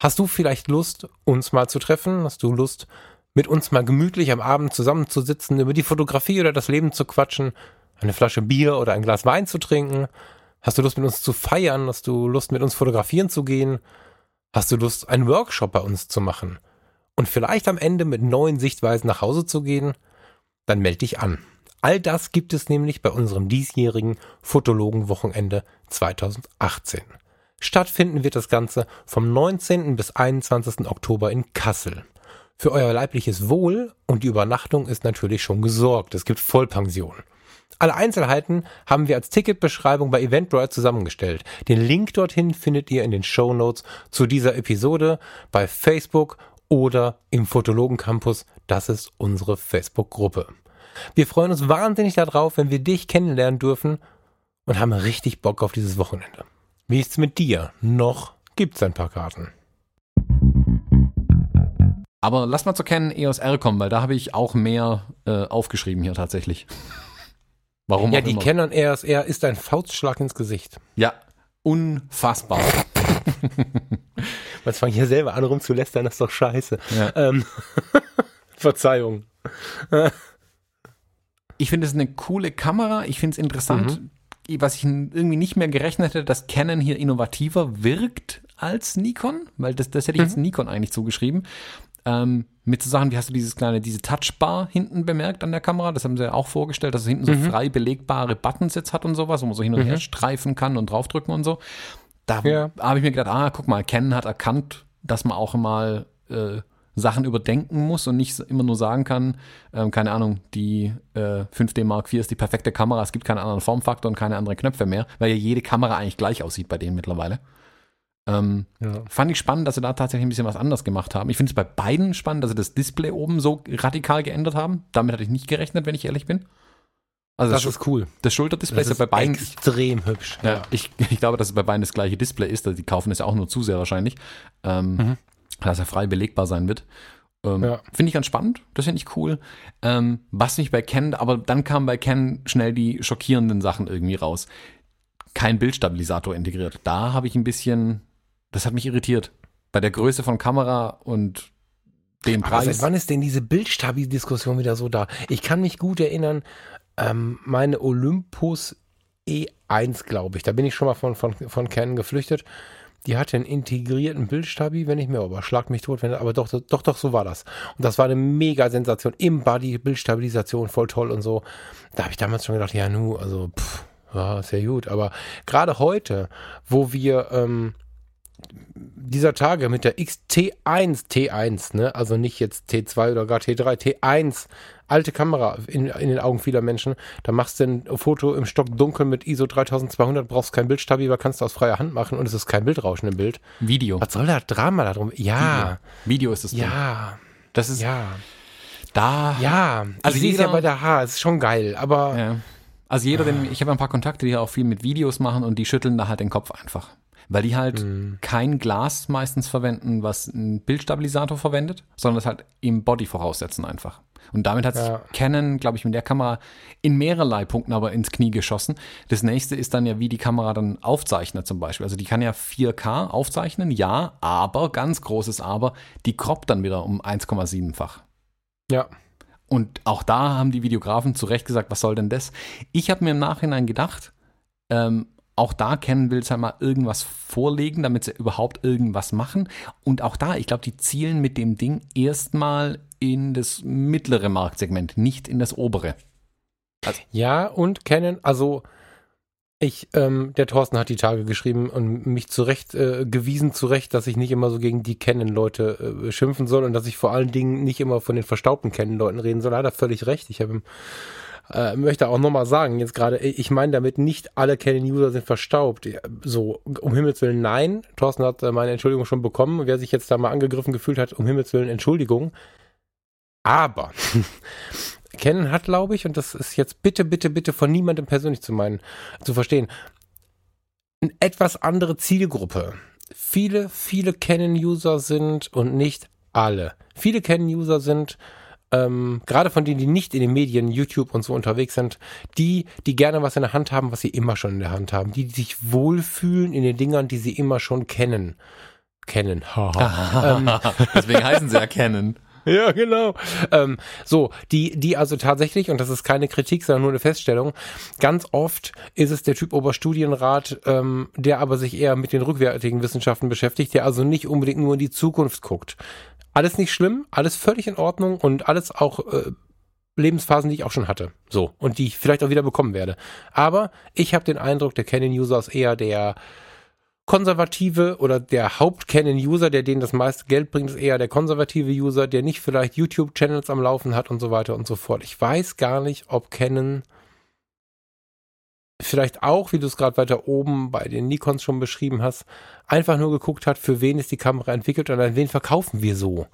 Speaker 2: Hast du vielleicht Lust, uns mal zu treffen? Hast du Lust, mit uns mal gemütlich am Abend zusammenzusitzen, über die Fotografie oder das Leben zu quatschen, eine Flasche Bier oder ein Glas Wein zu trinken? Hast du Lust, mit uns zu feiern? Hast du Lust, mit uns fotografieren zu gehen? Hast du Lust, einen Workshop bei uns zu machen? Und vielleicht am Ende mit neuen Sichtweisen nach Hause zu gehen? Dann melde dich an. All das gibt es nämlich bei unserem diesjährigen Fotologenwochenende 2018. Stattfinden wird das Ganze vom 19. bis 21. Oktober in Kassel. Für euer leibliches Wohl und die Übernachtung ist natürlich schon gesorgt. Es gibt Vollpension. Alle Einzelheiten haben wir als Ticketbeschreibung bei Eventbrite zusammengestellt. Den Link dorthin findet ihr in den Show Notes zu dieser Episode bei Facebook oder im Fotologen Campus. Das ist unsere Facebook-Gruppe. Wir freuen uns wahnsinnig darauf, wenn wir dich kennenlernen dürfen und haben richtig Bock auf dieses Wochenende. Wie ist's mit dir? Noch gibt's ein paar Karten.
Speaker 1: Aber lass mal zur Canon EOS R kommen, weil da habe ich auch mehr äh, aufgeschrieben hier tatsächlich. Warum
Speaker 2: Ja,
Speaker 1: auch
Speaker 2: die
Speaker 1: immer.
Speaker 2: Canon RSR ist ein Faustschlag ins Gesicht.
Speaker 1: Ja, unfassbar.
Speaker 2: Was fangen hier selber an rumzulästern, das ist doch scheiße.
Speaker 1: Ja.
Speaker 2: Ähm, Verzeihung.
Speaker 1: Ich finde es eine coole Kamera. Ich finde es interessant, was ich irgendwie nicht mehr gerechnet hätte, dass Canon hier innovativer wirkt als Nikon, weil das, das hätte ich jetzt Nikon eigentlich zugeschrieben. Ähm, mit so Sachen, wie hast du dieses kleine, diese Touchbar hinten bemerkt an der Kamera? Das haben sie ja auch vorgestellt, dass es hinten so frei belegbare Buttons jetzt hat und sowas, wo man so hin und her streifen kann und draufdrücken und so. Da
Speaker 2: Ja.
Speaker 1: habe ich mir gedacht, ah, guck mal, Canon hat erkannt, dass man auch mal äh, Sachen überdenken muss und nicht immer nur sagen kann, ähm, keine Ahnung, die äh, 5D Mark IV ist die perfekte Kamera, es gibt keinen anderen Formfaktor und keine anderen Knöpfe mehr, weil ja jede Kamera eigentlich gleich aussieht bei denen mittlerweile. Ähm,
Speaker 2: Ja.
Speaker 1: Fand ich spannend, dass sie da tatsächlich ein bisschen was anders gemacht haben. Ich finde es bei beiden spannend, dass sie das Display oben so radikal geändert haben. Damit hatte ich nicht gerechnet, wenn ich ehrlich bin. Also das,
Speaker 2: Das ist cool.
Speaker 1: das Schulterdisplay
Speaker 2: Das
Speaker 1: ist ja bei beiden.
Speaker 2: extrem hübsch.
Speaker 1: Ja, ich, ich glaube, dass es bei beiden das gleiche Display ist. Also die kaufen es ja auch nur zu sehr wahrscheinlich. Ähm,
Speaker 2: Mhm.
Speaker 1: Dass er frei belegbar sein wird. Ähm,
Speaker 2: Ja.
Speaker 1: Finde ich ganz spannend. Das finde ich cool. Ähm, was mich bei Ken, aber dann kamen bei Ken schnell die schockierenden Sachen irgendwie raus. Kein Bildstabilisator integriert. Da habe ich ein bisschen, das hat mich irritiert. Bei der Größe von Kamera und dem
Speaker 2: Aber
Speaker 1: Preis.
Speaker 2: seit wann ist denn diese Bildstabi-Diskussion wieder so da? Ich kann mich gut erinnern, ähm, meine Olympus E1, glaube ich, da bin ich schon mal von, von, von Canon geflüchtet. Die hatte einen integrierten Bildstabi, wenn ich mir, aber schlag mich tot, wenn, aber doch, doch, doch, so war das. Und das war eine mega Sensation. Im Body, Bildstabilisation, voll toll und so. Da habe ich damals schon gedacht, ja, nu, also, pff, ja, ja gut. Aber gerade heute, wo wir, ähm, dieser Tage mit der XT1 T1, ne, also nicht jetzt T2 oder gar T3, T1, alte Kamera in, in den Augen vieler Menschen, da machst du ein Foto im Stock dunkel mit ISO 3200, brauchst kein Bildstabi, aber kannst du aus freier Hand machen und es ist kein Bildrauschen im Bild.
Speaker 1: Video.
Speaker 2: Was soll da Drama da drum? Ja,
Speaker 1: Video ist das Ding.
Speaker 2: ja,
Speaker 1: Das ist
Speaker 2: ja,
Speaker 1: da.
Speaker 2: ja.
Speaker 1: Also
Speaker 2: ich sehe es ja bei der H, es ist schon geil, aber
Speaker 1: Ja. Also jeder, den, ich habe ein paar Kontakte, die auch viel mit Videos machen und die schütteln da halt den Kopf einfach. weil die halt mhm. kein Glas meistens verwenden, was einen Bildstabilisator verwendet, sondern das halt im Body voraussetzen einfach. Und damit hat ja. Canon, glaube ich, mit der Kamera in mehrerlei Punkten aber ins Knie geschossen. Das nächste ist dann ja, wie die Kamera dann aufzeichnet zum Beispiel. Also die kann ja 4K aufzeichnen, ja, aber, ganz großes Aber, die croppt dann wieder um 1,7-fach.
Speaker 2: Ja.
Speaker 1: Und auch da haben die Videografen zu Recht gesagt, was soll denn das? Ich habe mir im Nachhinein gedacht, ähm, auch da Canon will es halt mal irgendwas vorlegen, damit sie überhaupt irgendwas machen. Und auch da, ich glaube, die zielen mit dem Ding erstmal in das mittlere Marktsegment, nicht in das obere.
Speaker 2: Also, ja, und Canon, also ich, ähm, der Thorsten hat die Tage geschrieben und mich zurecht äh, gewiesen zurecht, dass ich nicht immer so gegen die Canon-Leute äh, schimpfen soll und dass ich vor allen Dingen nicht immer von den verstaubten Canon-Leuten reden soll. Hat er völlig recht. Ich habe äh, möchte auch nochmal sagen, jetzt gerade, ich meine damit nicht alle Canon-User sind verstaubt. So, um Himmels Willen, nein. Thorsten hat äh, meine Entschuldigung schon bekommen. Wer sich jetzt da mal angegriffen gefühlt hat, um Himmels Willen, Entschuldigung. Aber Canon hat, glaube ich, und das ist jetzt bitte, bitte, bitte von niemandem persönlich zu meinen, zu verstehen, eine etwas andere Zielgruppe. Viele, viele Canon-User sind und nicht alle. Viele Canon-User sind ähm, gerade von denen, die nicht in den Medien, YouTube und so unterwegs sind, die, die gerne was in der Hand haben, was sie immer schon in der Hand haben, die, die sich wohlfühlen in den Dingern, die sie immer schon kennen. Kennen.
Speaker 1: ähm, Deswegen heißen sie ja kennen.
Speaker 2: Ja, genau. Ähm, so, die, die also tatsächlich, und das ist keine Kritik, sondern nur eine Feststellung, ganz oft ist es der Typ Oberstudienrat, ähm, der aber sich eher mit den rückwärtigen Wissenschaften beschäftigt, der also nicht unbedingt nur in die Zukunft guckt. Alles nicht schlimm, alles völlig in Ordnung und alles auch äh, Lebensphasen, die ich auch schon hatte. So. Und die ich vielleicht auch wieder bekommen werde. Aber ich habe den Eindruck, der Canon-User ist eher der konservative oder der Haupt-Canon-User, der denen das meiste Geld bringt, ist eher der konservative User, der nicht vielleicht YouTube-Channels am Laufen hat und so weiter und so fort. Ich weiß gar nicht, ob Canon vielleicht auch, wie du es gerade weiter oben bei den Nikons schon beschrieben hast, einfach nur geguckt hat, für wen ist die Kamera entwickelt und an wen verkaufen wir so.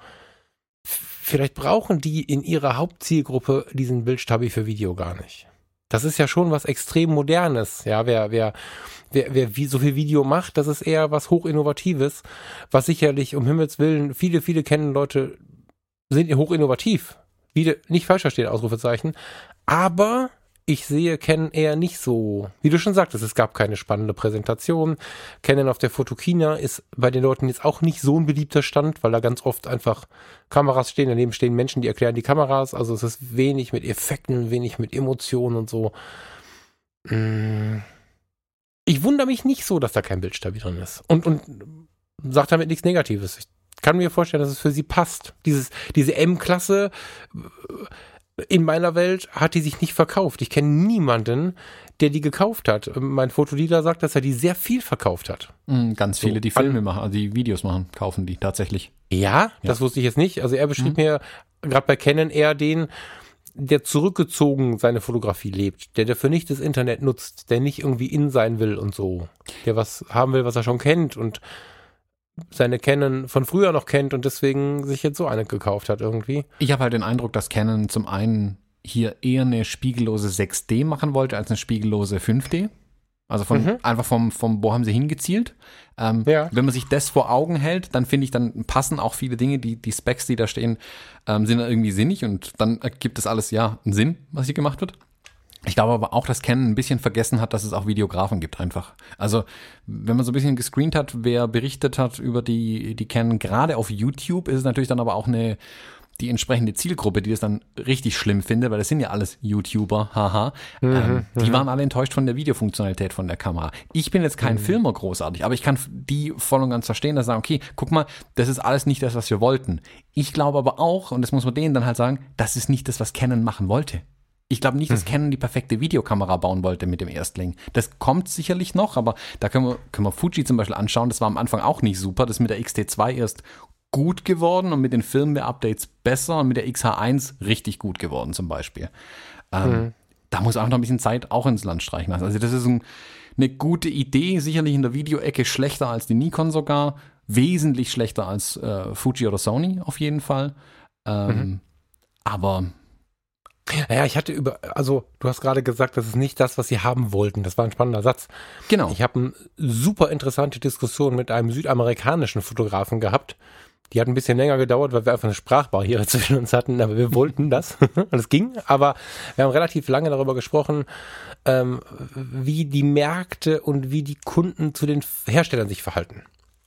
Speaker 2: Vielleicht brauchen die in ihrer Hauptzielgruppe diesen Bildstabi für Video gar nicht. Das ist ja schon was extrem Modernes. Ja, wer, wer, wer, wer wie so viel Video macht, das ist eher was hochinnovatives, was sicherlich um Himmels Willen viele, viele kennen Leute sind hochinnovativ. Wieder nicht falsch verstehen, Ausrufezeichen. Aber ich sehe Canon eher nicht so, wie du schon sagtest, es gab keine spannende Präsentation. Canon auf der Fotokina ist bei den Leuten jetzt auch nicht so ein beliebter Stand, weil da ganz oft einfach Kameras stehen, daneben stehen Menschen, die erklären die Kameras. Also es ist wenig mit Effekten, wenig mit Emotionen und so. Mm. Ich wundere mich nicht so, dass da kein Bildstabil drin ist. Und, und sagt damit nichts Negatives. Ich kann mir vorstellen, dass es für sie passt. Dieses, diese M-Klasse in meiner Welt hat die sich nicht verkauft. Ich kenne niemanden, der die gekauft hat. Mein Fotodealer sagt, dass er die sehr viel verkauft hat.
Speaker 1: Mhm, ganz viele, die Filme machen, also die Videos machen, kaufen die tatsächlich.
Speaker 2: Ja, ja. das wusste ich jetzt nicht. Also er beschrieb mhm. mir gerade bei Canon eher den, der zurückgezogen seine Fotografie lebt, der dafür nicht das Internet nutzt, der nicht irgendwie in sein will und so, der was haben will, was er schon kennt und seine Canon von früher noch kennt und deswegen sich jetzt so eine gekauft hat irgendwie.
Speaker 1: Ich habe halt den Eindruck, dass Canon zum einen hier eher eine spiegellose 6D machen wollte als eine spiegellose 5D. Also von, mhm. einfach vom, vom, wo haben sie hingezielt? Ähm, ja. Wenn man sich das vor Augen hält, dann finde ich, dann passen auch viele Dinge, die, die Specs, die da stehen, ähm, sind irgendwie sinnig und dann ergibt das alles ja einen Sinn, was hier gemacht wird. Ich glaube aber auch, dass Canon ein bisschen vergessen hat, dass es auch Videografen gibt einfach. Also, wenn man so ein bisschen gescreent hat, wer berichtet hat über die, die Canon, gerade auf YouTube, ist es natürlich dann aber auch eine, die entsprechende Zielgruppe, die das dann richtig schlimm findet, weil das sind ja alles YouTuber, haha. Mhm, ähm, die mhm. waren alle enttäuscht von der Videofunktionalität von der Kamera. Ich bin jetzt kein mhm. Filmer großartig, aber ich kann die voll und ganz verstehen, dass sie sagen, okay, guck mal, das ist alles nicht das, was wir wollten. Ich glaube aber auch, und das muss man denen dann halt sagen, das ist nicht das, was Canon machen wollte. Ich glaube nicht, dass hm. Canon die perfekte Videokamera bauen wollte mit dem Erstling. Das kommt sicherlich noch, aber da können wir, können wir Fuji zum Beispiel anschauen. Das war am Anfang auch nicht super. Das ist mit der XT2 erst gut geworden und mit den Firmware-Updates besser und mit der XH1 richtig gut geworden zum Beispiel. Ähm, mhm. Da muss auch noch ein bisschen Zeit auch ins Land streichen lassen. Also das ist ein, eine gute Idee, sicherlich in der Videoecke schlechter als die Nikon sogar, wesentlich schlechter als äh, Fuji oder Sony auf jeden Fall. Ähm, mhm. Aber
Speaker 2: Naja, ich hatte über, also du hast gerade gesagt, das ist nicht das, was sie haben wollten. Das war ein spannender Satz.
Speaker 1: Genau.
Speaker 2: Ich habe eine super interessante Diskussion mit einem südamerikanischen Fotografen gehabt. Die hat ein bisschen länger gedauert, weil wir einfach eine Sprachbarriere zwischen uns hatten, aber wir wollten das. Und es ging. Aber wir haben relativ lange darüber gesprochen, ähm, wie die Märkte und wie die Kunden zu den Herstellern sich verhalten.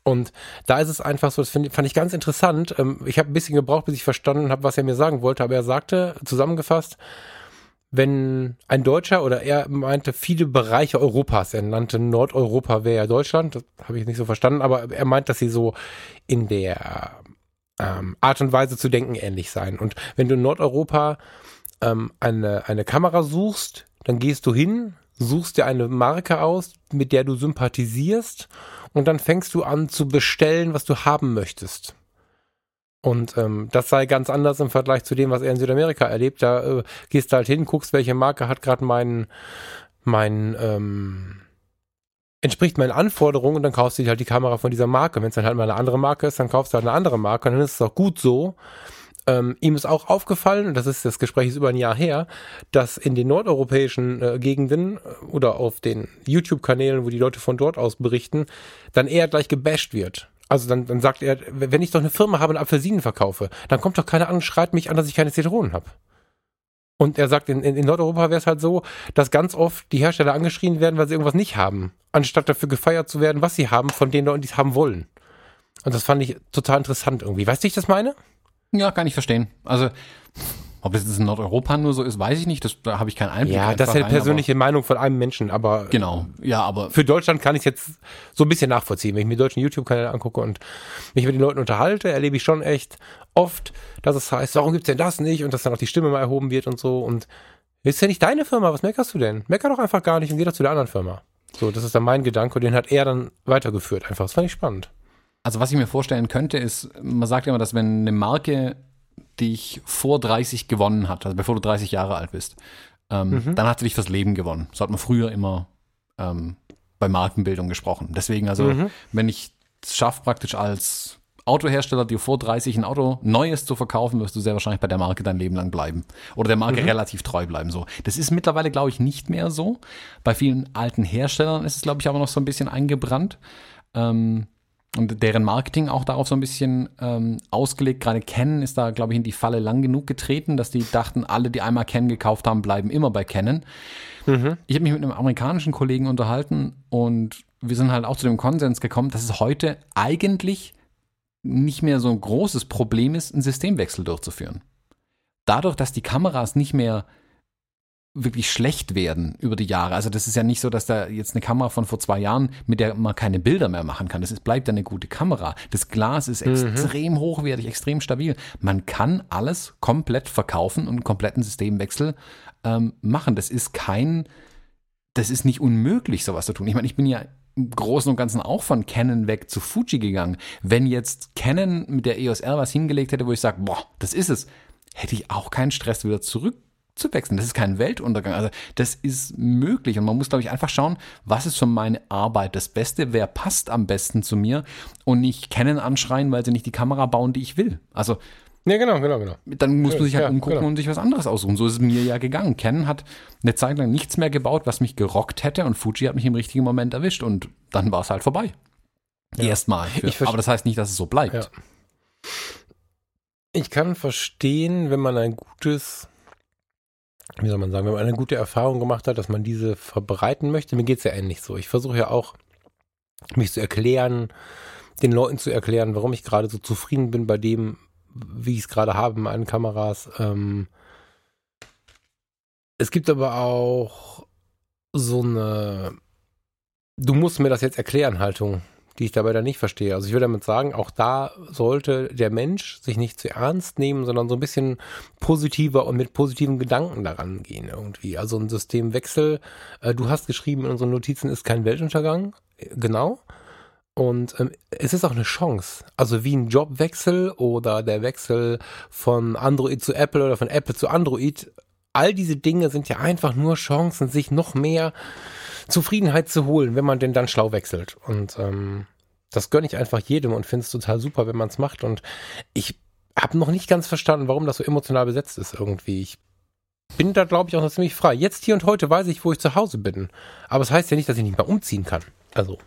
Speaker 2: Und da ist es einfach so, das find, fand ich ganz interessant. Ähm, ich habe ein bisschen gebraucht, bis ich verstanden habe, was er mir sagen wollte, aber er sagte, zusammengefasst, wenn ein Deutscher oder er meinte viele Bereiche Europas, er nannte Nordeuropa wäre ja Deutschland, das habe ich nicht so verstanden, aber er meint, dass sie so in der ähm, Art und Weise zu denken ähnlich sein. Und wenn du in Nordeuropa ähm, eine, eine Kamera suchst, dann gehst du hin, suchst dir eine Marke aus, mit der du sympathisierst und dann fängst du an zu bestellen, was du haben möchtest. Und ähm, das sei ganz anders im Vergleich zu dem, was er in Südamerika erlebt. Da äh, gehst du halt hin, guckst, welche Marke hat gerade mein, mein, ähm, entspricht meinen Anforderungen und dann kaufst du dir halt die Kamera von dieser Marke. Wenn es dann halt mal eine andere Marke ist, dann kaufst du halt eine andere Marke und dann ist es auch gut so. Ähm, ihm ist auch aufgefallen, und das ist das Gespräch ist über ein Jahr her, dass in den nordeuropäischen äh, Gegenden äh, oder auf den YouTube-Kanälen, wo die Leute von dort aus berichten, dann eher gleich gebasht wird. Also dann, dann sagt er, wenn ich doch eine Firma habe und Apfelsinen verkaufe, dann kommt doch keiner an und schreit mich an, dass ich keine Zitronen habe. Und er sagt, in, in Nordeuropa wäre es halt so, dass ganz oft die Hersteller angeschrien werden, weil sie irgendwas nicht haben, anstatt dafür gefeiert zu werden, was sie haben, von den Leuten, die es haben wollen. Und das fand ich total interessant irgendwie. Weißt du, wie ich das meine?
Speaker 1: Ja, kann ich verstehen. Also, ob es in Nordeuropa nur so ist, weiß ich nicht. Das, da habe ich keinen Einblick.
Speaker 2: Ja, das ist ja eine persönliche aber, Meinung von einem Menschen, aber.
Speaker 1: Genau, ja, aber.
Speaker 2: Für Deutschland kann ich es jetzt so ein bisschen nachvollziehen. Wenn ich mir deutschen YouTube-Kanäle angucke und mich mit den Leuten unterhalte, erlebe ich schon echt oft, dass es heißt, warum gibt's denn das nicht? Und dass dann auch die Stimme mal erhoben wird und so. Und ist ja nicht deine Firma, was meckerst du denn? Mecker doch einfach gar nicht und geh doch zu der anderen Firma. So, das ist dann mein Gedanke und den hat er dann weitergeführt einfach. Das fand ich spannend.
Speaker 1: Also was ich mir vorstellen könnte, ist, man sagt immer, dass wenn eine Marke dich vor 30 gewonnen hat, also bevor du 30 Jahre alt bist, ähm, mhm. dann hat sie dich fürs Leben gewonnen. So hat man früher immer ähm, bei Markenbildung gesprochen. Deswegen, also, mhm. wenn ich es schaffe, praktisch als Autohersteller dir vor 30 ein Auto Neues zu verkaufen, wirst du sehr wahrscheinlich bei der Marke dein Leben lang bleiben. Oder der Marke mhm. relativ treu bleiben. So. Das ist mittlerweile, glaube ich, nicht mehr so. Bei vielen alten Herstellern ist es, glaube ich, aber noch so ein bisschen eingebrannt. Ähm, und deren Marketing auch darauf so ein bisschen ähm, ausgelegt. Gerade Canon ist da, glaube ich, in die Falle lang genug getreten, dass die dachten, alle, die einmal Canon gekauft haben, bleiben immer bei Canon. Mhm. Ich habe mich mit einem amerikanischen Kollegen unterhalten und wir sind halt auch zu dem Konsens gekommen, dass es heute eigentlich nicht mehr so ein großes Problem ist, einen Systemwechsel durchzuführen. Dadurch, dass die Kameras nicht mehr wirklich schlecht werden über die Jahre. Also das ist ja nicht so, dass da jetzt eine Kamera von vor zwei Jahren, mit der man keine Bilder mehr machen kann. Das ist, bleibt eine gute Kamera. Das Glas ist mhm. extrem hochwertig, extrem stabil. Man kann alles komplett verkaufen und einen kompletten Systemwechsel ähm, machen. Das ist kein, das ist nicht unmöglich, sowas zu tun. Ich meine, ich bin ja im Großen und Ganzen auch von Canon weg zu Fuji gegangen. Wenn jetzt Canon mit der EOS R was hingelegt hätte, wo ich sage, boah, das ist es, hätte ich auch keinen Stress wieder zurück zu wechseln. Das ist kein Weltuntergang. Also das ist möglich und man muss, glaube ich, einfach schauen, was ist für meine Arbeit das Beste, wer passt am besten zu mir und nicht Canon anschreien, weil sie nicht die Kamera bauen, die ich will. Also
Speaker 2: ja, genau, genau, genau.
Speaker 1: Dann muss man sich halt ja, umgucken genau. und sich was anderes aussuchen. So ist es mir ja gegangen. Canon hat eine Zeit lang nichts mehr gebaut, was mich gerockt hätte und Fuji hat mich im richtigen Moment erwischt und dann war es halt vorbei. Ja. Erstmal. Aber das heißt nicht, dass es so bleibt. Ja.
Speaker 2: Ich kann verstehen, wenn man ein gutes wie soll man sagen, wenn man eine gute Erfahrung gemacht hat, dass man diese verbreiten möchte. Mir geht es ja ähnlich so. Ich versuche ja auch, mich zu erklären, den Leuten zu erklären, warum ich gerade so zufrieden bin bei dem, wie ich es gerade habe mit meinen Kameras. Ähm es gibt aber auch so eine, du musst mir das jetzt erklären, Haltung die ich dabei dann nicht verstehe. Also ich würde damit sagen, auch da sollte der Mensch sich nicht zu ernst nehmen, sondern so ein bisschen positiver und mit positiven Gedanken daran gehen irgendwie. Also ein Systemwechsel, äh, du hast geschrieben in unseren Notizen, ist kein Weltuntergang, genau. Und ähm, es ist auch eine Chance. Also wie ein Jobwechsel oder der Wechsel von Android zu Apple oder von Apple zu Android. All diese Dinge sind ja einfach nur Chancen, sich noch mehr Zufriedenheit zu holen, wenn man denn dann schlau wechselt. Und ähm, das gönne ich einfach jedem und finde es total super, wenn man es macht. Und ich habe noch nicht ganz verstanden, warum das so emotional besetzt ist irgendwie. Ich bin da, glaube ich, auch noch ziemlich frei. Jetzt hier und heute weiß ich, wo ich zu Hause bin. Aber es das heißt ja nicht, dass ich nicht mehr umziehen kann. Also,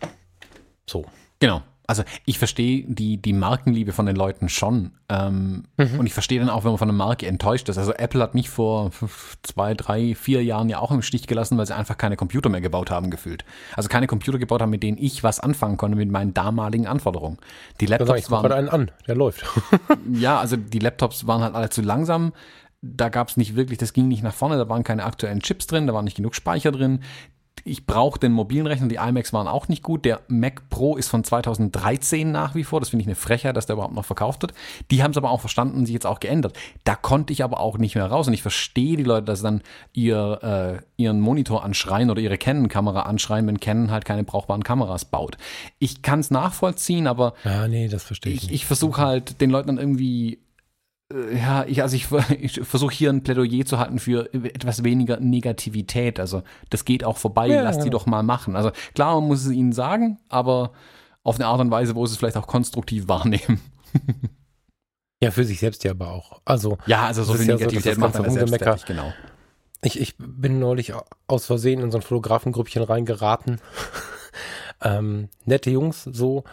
Speaker 2: so.
Speaker 1: Genau. Also ich verstehe die, die Markenliebe von den Leuten schon. Ähm, mhm. Und ich verstehe dann auch, wenn man von einer Marke enttäuscht ist. Also Apple hat mich vor zwei, drei, vier Jahren ja auch im Stich gelassen, weil sie einfach keine Computer mehr gebaut haben, gefühlt. Also keine Computer gebaut haben, mit denen ich was anfangen konnte mit meinen damaligen Anforderungen. Die Laptops
Speaker 2: ich waren. einen an, der läuft.
Speaker 1: ja, also die Laptops waren halt alle zu langsam da gab es nicht wirklich, das ging nicht nach vorne, da waren keine aktuellen Chips drin, da war nicht genug Speicher drin ich brauche den mobilen Rechner, die iMacs waren auch nicht gut. Der Mac Pro ist von 2013 nach wie vor. Das finde ich eine Frechheit, dass der überhaupt noch verkauft wird. Die haben es aber auch verstanden und sich jetzt auch geändert. Da konnte ich aber auch nicht mehr raus. Und ich verstehe die Leute, dass sie dann ihr, äh, ihren Monitor anschreien oder ihre Canon-Kamera anschreien, wenn Canon halt keine brauchbaren Kameras baut. Ich kann es nachvollziehen, aber
Speaker 2: ja, nee, das verstehe ich.
Speaker 1: Ich, ich versuche halt den Leuten dann irgendwie ja, ich, also ich, ich versuche hier ein Plädoyer zu halten für etwas weniger Negativität. Also das geht auch vorbei, ja, lasst ja. die doch mal machen. Also klar, man muss es ihnen sagen, aber auf eine Art und Weise, wo sie es vielleicht auch konstruktiv wahrnehmen.
Speaker 2: ja, für sich selbst ja aber auch. Also
Speaker 1: ja, also so viel Negativität
Speaker 2: ja so, macht man selbst genau. Ich, ich bin neulich aus Versehen in so ein Fotografengruppchen reingeraten. ähm, nette Jungs, so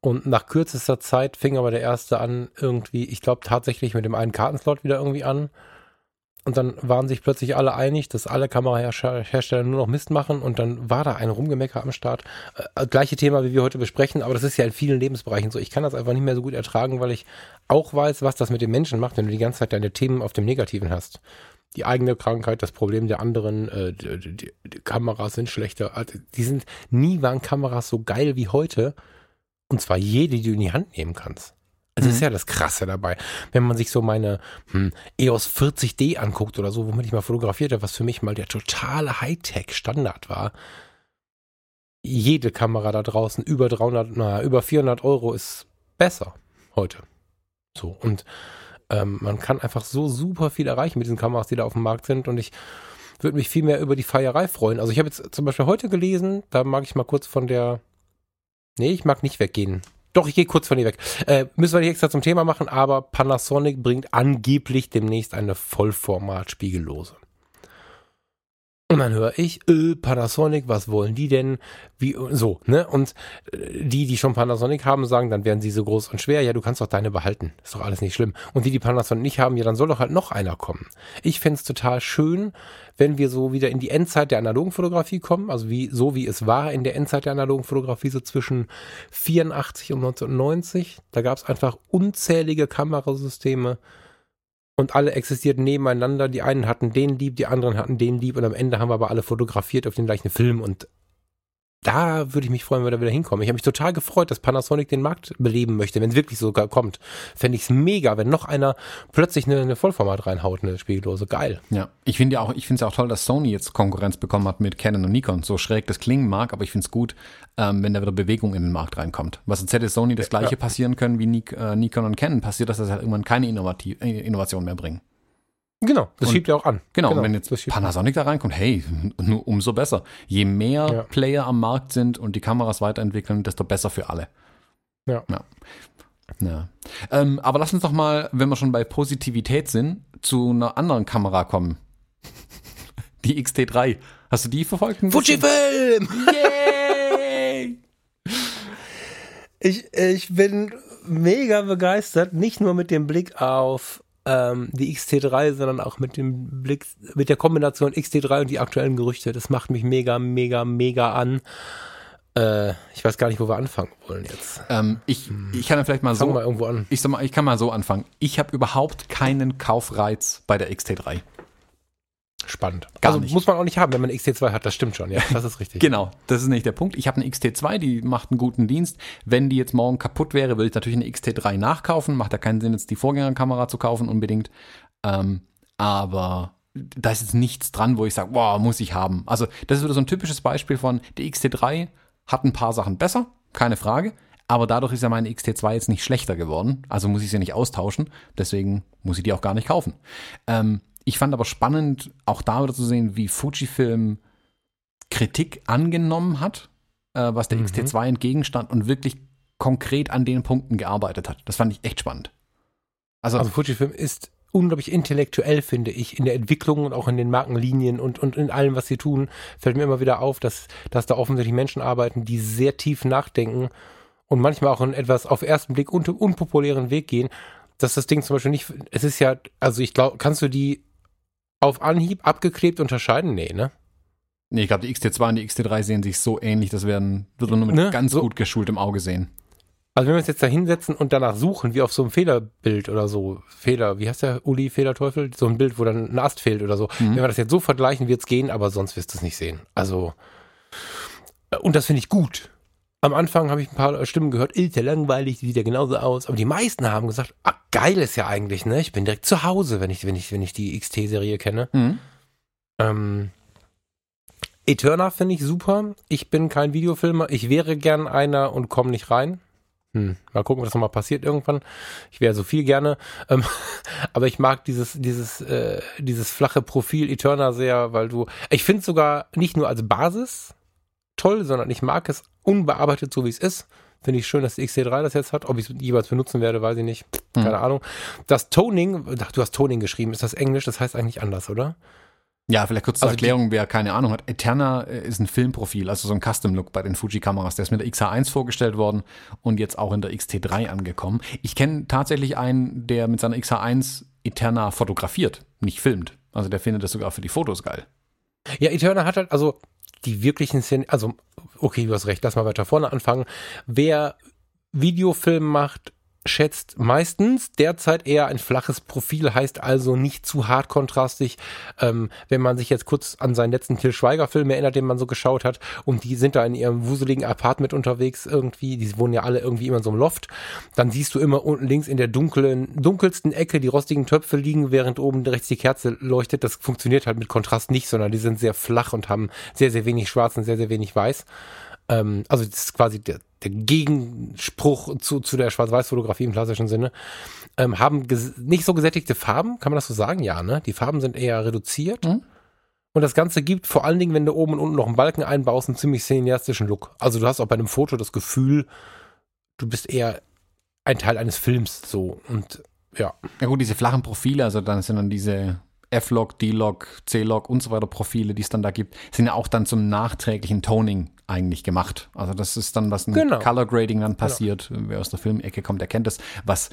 Speaker 2: und nach kürzester Zeit fing aber der erste an, irgendwie, ich glaube tatsächlich mit dem einen Kartenslot wieder irgendwie an. Und dann waren sich plötzlich alle einig, dass alle Kamerahersteller nur noch Mist machen und dann war da ein Rumgemecker am Start. Äh, gleiche Thema, wie wir heute besprechen, aber das ist ja in vielen Lebensbereichen so. Ich kann das einfach nicht mehr so gut ertragen, weil ich auch weiß, was das mit den Menschen macht, wenn du die ganze Zeit deine Themen auf dem Negativen hast. Die eigene Krankheit, das Problem der anderen, äh, die, die, die Kameras sind schlechter. Also, die sind, nie waren Kameras so geil wie heute. Und zwar jede, die du in die Hand nehmen kannst. Also mhm. ist ja das Krasse dabei. Wenn man sich so meine hm, EOS 40D anguckt oder so, womit ich mal fotografiert habe, was für mich mal der totale Hightech-Standard war. Jede Kamera da draußen über 300, na, über 400 Euro ist besser heute. So. Und ähm, man kann einfach so super viel erreichen mit diesen Kameras, die da auf dem Markt sind. Und ich würde mich viel mehr über die Feierei freuen. Also ich habe jetzt zum Beispiel heute gelesen, da mag ich mal kurz von der Nee, ich mag nicht weggehen. Doch, ich gehe kurz von dir weg. Äh, müssen wir nicht extra zum Thema machen, aber Panasonic bringt angeblich demnächst eine Vollformat-Spiegellose. Und dann höre ich, äh, Panasonic, was wollen die denn? Wie, so, ne? Und äh, die, die schon Panasonic haben, sagen, dann werden sie so groß und schwer. Ja, du kannst doch deine behalten. Ist doch alles nicht schlimm. Und die, die Panasonic nicht haben, ja, dann soll doch halt noch einer kommen. Ich fände total schön, wenn wir so wieder in die Endzeit der analogen Fotografie kommen. Also wie, so wie es war in der Endzeit der analogen Fotografie, so zwischen 84 und 1990. Da gab es einfach unzählige Kamerasysteme, und alle existierten nebeneinander. Die einen hatten den lieb, die anderen hatten den lieb und am Ende haben wir aber alle fotografiert auf den gleichen Film und da würde ich mich freuen, wenn wir da wieder hinkommen. Ich habe mich total gefreut, dass Panasonic den Markt beleben möchte, wenn es wirklich sogar kommt. Fände ich es mega, wenn noch einer plötzlich eine, eine Vollformat reinhaut, eine Spiegellose. Geil.
Speaker 1: Ja, ich finde ja auch, ich finde es auch toll, dass Sony jetzt Konkurrenz bekommen hat mit Canon und Nikon. So schräg das klingen mag, aber ich finde es gut, ähm, wenn da wieder Bewegung in den Markt reinkommt. Was jetzt hätte Sony das gleiche ja. passieren können wie Nik äh, Nikon und Canon, passiert, dass das halt irgendwann keine Innovativ äh, Innovation mehr bringen.
Speaker 2: Genau, das und, schiebt ja auch an.
Speaker 1: Genau, genau und wenn jetzt Panasonic da reinkommt, hey, nur umso besser. Je mehr ja. Player am Markt sind und die Kameras weiterentwickeln, desto besser für alle.
Speaker 2: Ja.
Speaker 1: ja. ja. Ähm, aber lass uns doch mal, wenn wir schon bei Positivität sind, zu einer anderen Kamera kommen. Die XT3. Hast du die verfolgt?
Speaker 2: Fujifilm! Yay! ich, ich bin mega begeistert, nicht nur mit dem Blick auf ähm, die XT3, sondern auch mit dem Blick, mit der Kombination XT3 und die aktuellen Gerüchte. Das macht mich mega, mega, mega an. Äh, ich weiß gar nicht, wo wir anfangen wollen jetzt.
Speaker 1: Ähm, ich, ich kann ja vielleicht mal Fangen
Speaker 2: so. Mal irgendwo an.
Speaker 1: Ich sag mal, ich kann mal so anfangen. Ich habe überhaupt keinen Kaufreiz bei der XT3
Speaker 2: spannend. Gar also nicht. muss man auch nicht haben, wenn man eine XT2 hat, das stimmt schon, ja, das ist richtig.
Speaker 1: genau, das ist nicht der Punkt. Ich habe eine XT2, die macht einen guten Dienst. Wenn die jetzt morgen kaputt wäre, würde ich natürlich eine XT3 nachkaufen. Macht ja keinen Sinn, jetzt die Vorgängerkamera zu kaufen unbedingt. Ähm, aber da ist jetzt nichts dran, wo ich sage, wow, muss ich haben. Also das ist wieder so ein typisches Beispiel von, die XT3 hat ein paar Sachen besser, keine Frage. Aber dadurch ist ja meine XT2 jetzt nicht schlechter geworden. Also muss ich sie nicht austauschen. Deswegen muss ich die auch gar nicht kaufen. Ähm, ich fand aber spannend, auch da wieder zu sehen, wie Fujifilm Kritik angenommen hat, äh, was der mhm. XT2 entgegenstand und wirklich konkret an den Punkten gearbeitet hat. Das fand ich echt spannend.
Speaker 2: Also, also Fujifilm ist unglaublich intellektuell, finde ich, in der Entwicklung und auch in den Markenlinien und, und in allem, was sie tun, fällt mir immer wieder auf, dass, dass da offensichtlich Menschen arbeiten, die sehr tief nachdenken und manchmal auch einen etwas auf ersten Blick un unpopulären Weg gehen, dass das Ding zum Beispiel nicht, es ist ja, also ich glaube, kannst du die auf Anhieb abgeklebt unterscheiden? Nee, ne?
Speaker 1: Nee, ich glaube, die XT2 und die XT3 sehen sich so ähnlich, das werden, wird man nur mit
Speaker 2: Ne?
Speaker 1: ganz
Speaker 2: So-
Speaker 1: gut geschultem Auge sehen.
Speaker 2: Also wenn wir uns jetzt da hinsetzen und danach suchen, wie auf so einem Fehlerbild oder so, Fehler, wie heißt der Uli Fehlerteufel? So ein Bild, wo dann ein Ast fehlt oder so.
Speaker 1: Mhm.
Speaker 2: Wenn wir das jetzt so vergleichen, wird's gehen, aber sonst wirst du es nicht sehen. Also, äh, und das finde ich gut. Am Anfang habe ich ein paar Stimmen gehört, ist ja langweilig, sieht ja genauso aus. Aber die meisten haben gesagt, ah, geil ist ja eigentlich, ne? Ich bin direkt zu Hause, wenn ich, wenn ich, wenn ich die XT-Serie kenne.
Speaker 1: Mhm.
Speaker 2: Ähm, Eterna finde ich super. Ich bin kein Videofilmer. Ich wäre gern einer und komme nicht rein. Hm, mal gucken, was nochmal passiert irgendwann. Ich wäre so viel gerne. Ähm, aber ich mag dieses, dieses, äh, dieses flache Profil Eterna sehr, weil du. Ich finde es sogar nicht nur als Basis toll, sondern ich mag es unbearbeitet, so wie es ist. Finde ich schön, dass die XT3 das jetzt hat. Ob ich es jeweils benutzen werde, weiß ich nicht.
Speaker 1: Hm.
Speaker 2: Keine Ahnung. Das Toning, ach, du hast Toning geschrieben. Ist das Englisch? Das heißt eigentlich anders, oder?
Speaker 1: Ja, vielleicht kurz zur
Speaker 2: Also
Speaker 1: Erklärung, wer keine Ahnung hat. Eterna äh, ist ein Filmprofil, also so ein Custom-Look bei den Fuji-Kameras. Der ist mit der XH1 vorgestellt worden und jetzt auch in der XT3 angekommen. Ich kenne tatsächlich einen, der mit seiner XH1 Eterna fotografiert, nicht filmt. Also der findet das sogar für die Fotos geil.
Speaker 2: Ja, Eterna hat halt, also die wirklichen Szenen, also okay, du hast recht, lass mal weiter vorne anfangen. Wer Videofilm macht, schätzt meistens derzeit eher ein flaches Profil, heißt also nicht zu hart kontrastig. Ähm, wenn man sich jetzt kurz an seinen letzten Till Schweiger-Film erinnert, den man so geschaut hat, und die sind da in ihrem wuseligen Apartment unterwegs irgendwie, die wohnen ja alle irgendwie immer in so einem Loft, dann siehst du immer unten links in der dunklen, dunkelsten Ecke die rostigen Töpfe liegen, während oben rechts die Kerze leuchtet. Das funktioniert halt mit Kontrast nicht, sondern die sind sehr flach und haben sehr, sehr wenig schwarz und sehr, sehr wenig weiß. Ähm, also das ist quasi der, der Gegenspruch zu, zu der Schwarz-Weiß-Fotografie im klassischen Sinne. Ähm, haben nicht so gesättigte Farben, kann man das so sagen? Ja, ne? Die Farben sind eher reduziert.
Speaker 1: Mhm.
Speaker 2: Und das Ganze gibt vor allen Dingen, wenn du oben und unten noch einen Balken einbaust, einen ziemlich cineastischen Look. Also du hast auch bei einem Foto das Gefühl, du bist eher ein Teil eines Films so. Und ja.
Speaker 1: Ja gut, diese flachen Profile, also dann sind dann diese F-Log, D-Log, C-Log und so weiter Profile, die es dann da gibt, sind ja auch dann zum nachträglichen Toning eigentlich gemacht. Also das ist dann, was ein
Speaker 2: Genau.
Speaker 1: Color Grading dann passiert. Wer aus der Filmecke kommt, der kennt das. Was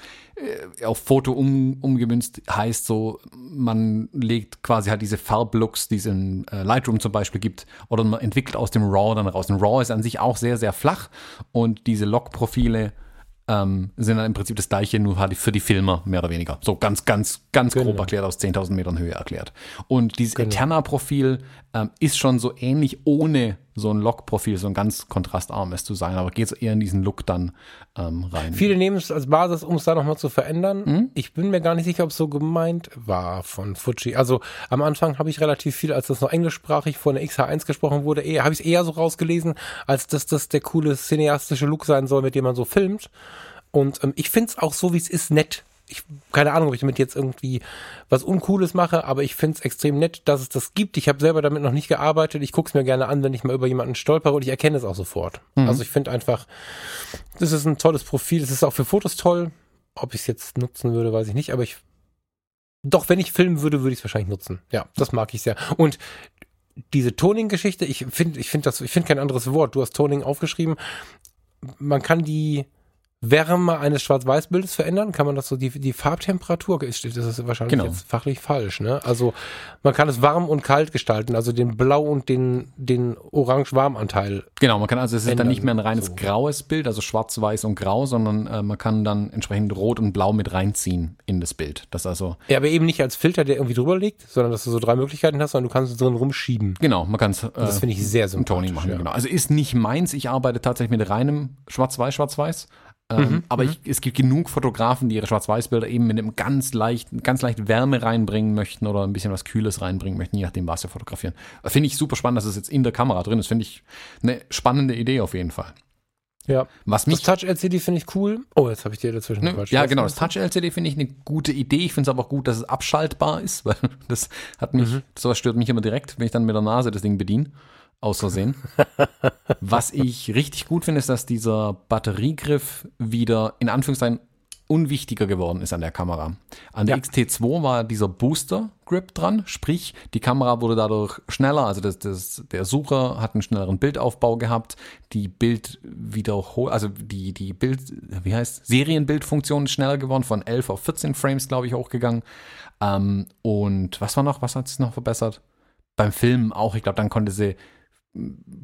Speaker 1: äh, auf Foto um, umgemünzt heißt so, man legt quasi halt diese Farblooks, die es in äh, Lightroom zum Beispiel gibt, oder man entwickelt aus dem RAW dann raus. Ein RAW ist an sich auch sehr, sehr flach und diese Log-Profile ähm, sind dann im Prinzip das gleiche, nur halt für die Filmer, mehr oder weniger. So ganz, ganz, ganz grob
Speaker 2: Genau.
Speaker 1: erklärt, aus 10.000 Metern Höhe erklärt. Und dieses
Speaker 2: Genau.
Speaker 1: Eterna-Profil ähm, ist schon so ähnlich, ohne so ein Log-Profil, so ein ganz kontrastarmes zu sein, aber geht so eher in diesen Look dann ähm, rein.
Speaker 2: Viele nehmen es als Basis, um es da nochmal zu verändern.
Speaker 1: Mhm.
Speaker 2: Ich bin mir gar nicht sicher, ob es so gemeint war von Fuji. Also am Anfang habe ich relativ viel, als das noch englischsprachig vor der XH1 gesprochen wurde, eher, habe ich es eher so rausgelesen, als dass das der coole cineastische Look sein soll, mit dem man so filmt. Und ähm, ich finde es auch so, wie es ist, nett. Ich keine Ahnung, ob ich damit jetzt irgendwie was Uncooles mache, aber ich finde es extrem nett, dass es das gibt. Ich habe selber damit noch nicht gearbeitet. Ich gucke es mir gerne an, wenn ich mal über jemanden stolpere und ich erkenne es auch sofort. Also ich finde einfach, das ist ein tolles Profil. Es ist auch für Fotos toll. Ob ich es jetzt nutzen würde, weiß ich nicht, aber ich. Doch, wenn ich filmen würde, würde ich es wahrscheinlich nutzen. Ja, das mag ich sehr. Und diese Toning-Geschichte, ich finde, ich finde das, ich finde kein anderes Wort. Du hast Toning aufgeschrieben. Man kann die Wärme eines Schwarz-Weiß-Bildes verändern? Kann man das so, die, die Farbtemperatur, ist- das ist wahrscheinlich
Speaker 1: Genau.
Speaker 2: jetzt fachlich falsch, ne? Also, man kann es warm und kalt gestalten, also den Blau- und den, den Orange-Warm-Anteil.
Speaker 1: Genau, man kann also, es ist dann
Speaker 2: Ändern,
Speaker 1: nicht mehr ein reines
Speaker 2: so.
Speaker 1: graues Bild, also schwarz, weiß und grau, sondern äh, man kann dann entsprechend rot und blau mit reinziehen in das Bild. Das also,
Speaker 2: Ja, aber eben nicht als Filter, der irgendwie drüber liegt, sondern dass du so drei Möglichkeiten hast, sondern du kannst es drin rumschieben.
Speaker 1: genau, man kann es äh,
Speaker 2: Das finde ich sehr
Speaker 1: im
Speaker 2: sympathisch.
Speaker 1: Toning machen.
Speaker 2: ja.
Speaker 1: Genau. Also ist nicht meins. Ich arbeite tatsächlich mit reinem Schwarz-Weiß, Schwarz-Weiß. Ähm,
Speaker 2: Mhm,
Speaker 1: aber ich, es gibt genug Fotografen, die ihre Schwarz-Weiß-Bilder eben mit einem ganz leicht, ganz leicht Wärme reinbringen möchten oder ein bisschen was Kühles reinbringen möchten, je nachdem, was sie fotografieren. Finde ich super spannend, dass es jetzt in der Kamera drin ist. Finde ich eine spannende Idee auf jeden Fall.
Speaker 2: Ja.
Speaker 1: Was
Speaker 2: Das
Speaker 1: mich
Speaker 2: Touch-LCD finde ich cool. Oh, jetzt habe ich dir dazwischen
Speaker 1: Ne?
Speaker 2: gequatscht.
Speaker 1: Ja, genau. Das Touch-LCD finde ich eine gute Idee. Ich finde es aber auch gut, dass es abschaltbar ist, weil das hat mich,
Speaker 2: Mhm.
Speaker 1: sowas stört mich immer direkt, wenn ich dann mit der Nase das Ding bediene. Aus Versehen. Was ich richtig gut finde, ist, dass dieser Batteriegriff wieder in Anführungszeichen unwichtiger geworden ist an der Kamera. An der
Speaker 2: Ja.
Speaker 1: XT2 war dieser Booster Grip dran, sprich, die Kamera wurde dadurch schneller, also das, das, der Sucher hat einen schnelleren Bildaufbau gehabt, die Bildwiederhol, also die, die Bild, wie heißt, Serienbildfunktion ist schneller geworden, von 11 auf 14 Frames, glaube ich, hochgegangen. Ähm, und was war noch, was hat es noch verbessert? Beim Filmen auch, ich glaube, dann konnte sie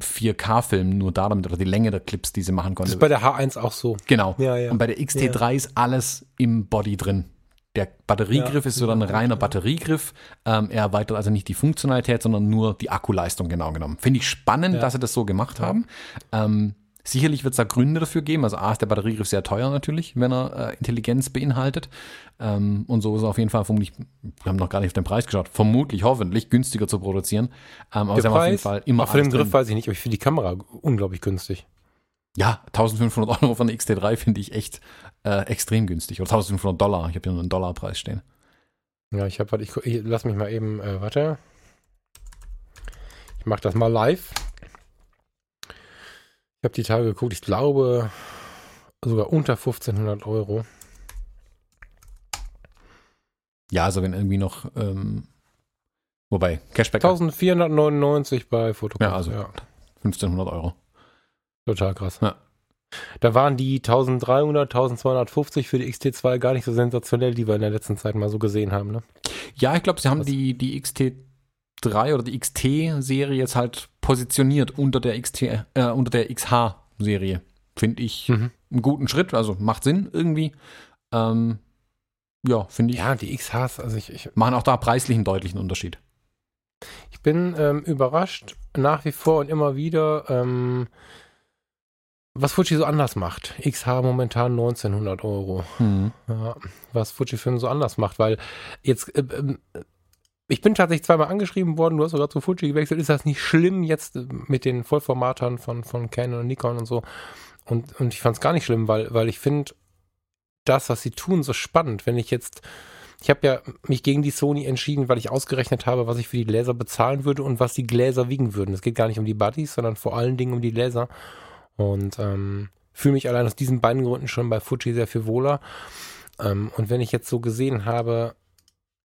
Speaker 1: 4K filmen, nur da damit, oder die Länge der Clips, die sie machen
Speaker 2: Das
Speaker 1: konnte.
Speaker 2: ist bei der H1 auch so.
Speaker 1: Genau.
Speaker 2: Ja, ja.
Speaker 1: Und bei der XT3 ist alles im Body drin. Der Batteriegriff
Speaker 2: Ja,
Speaker 1: ist so dann ein reiner Batteriegriff. Ähm, er erweitert also nicht die Funktionalität, sondern nur die Akkuleistung genau genommen. Finde ich spannend,
Speaker 2: Ja.
Speaker 1: dass sie das so gemacht haben. Ähm, sicherlich wird es da Gründe dafür geben. Also A ist der Batteriegriff sehr teuer natürlich, wenn er äh, Intelligenz beinhaltet. Ähm, und so ist er auf jeden Fall vermutlich, wir haben noch gar nicht auf den Preis geschaut, vermutlich, hoffentlich günstiger zu produzieren. Ähm, aber
Speaker 2: Der
Speaker 1: haben auf jeden
Speaker 2: Preis,
Speaker 1: Fall immer
Speaker 2: auch für den Griff
Speaker 1: drin.
Speaker 2: weiß ich nicht, aber ich finde die Kamera unglaublich günstig.
Speaker 1: Ja, 1500 Euro von der XT3 finde ich echt äh, extrem günstig. Oder 1500 Dollar. Ich habe hier nur einen Dollarpreis stehen.
Speaker 2: Ja, ich habe, ich, ich lass mich mal eben, äh, warte. Ich mache das mal live. Ich habe die Tage geguckt, ich glaube sogar unter 1500 Euro.
Speaker 1: Ja, also wenn irgendwie noch, ähm, wobei, Cashback
Speaker 2: 1499 bei Fotokopf.
Speaker 1: Ja, also 1500 Euro.
Speaker 2: total krass.
Speaker 1: Ja.
Speaker 2: Da waren die 1300, 1250 für die XT2 gar nicht so sensationell, die wir in der letzten Zeit mal so gesehen haben. Ne?
Speaker 1: Ja, ich glaube, sie haben die, die XT3 oder die XT-Serie jetzt halt positioniert unter der XT, äh, unter der XH-Serie. Finde ich
Speaker 2: Mhm.
Speaker 1: einen guten Schritt, also macht Sinn irgendwie. Ähm, ja, finde ich.
Speaker 2: Ja, die XHs, also ich, ich,
Speaker 1: Machen auch da preislich einen deutlichen Unterschied.
Speaker 2: ich bin ähm, überrascht nach wie vor und immer wieder, ähm, was Fuji so anders macht. XH momentan 1900 Euro.
Speaker 1: Hm.
Speaker 2: Ja, was Fujifilm so anders macht, weil jetzt, äh, ähm, ich bin tatsächlich zweimal angeschrieben worden, du hast sogar zu Fuji gewechselt, ist das nicht schlimm jetzt äh, mit den Vollformatern von, von Canon und Nikon und so? Und, und ich fand es gar nicht schlimm, weil, weil ich finde das, was sie tun, so spannend. Wenn ich jetzt, ich habe ja mich gegen die Sony entschieden, weil ich ausgerechnet habe, was ich für die Gläser bezahlen würde und was die Gläser wiegen würden. Es geht gar nicht um die Buddies, sondern vor allen Dingen um die Gläser. Und ähm, fühle mich allein aus diesen beiden Gründen schon bei Fuji sehr viel wohler. Ähm, und wenn ich jetzt so gesehen habe,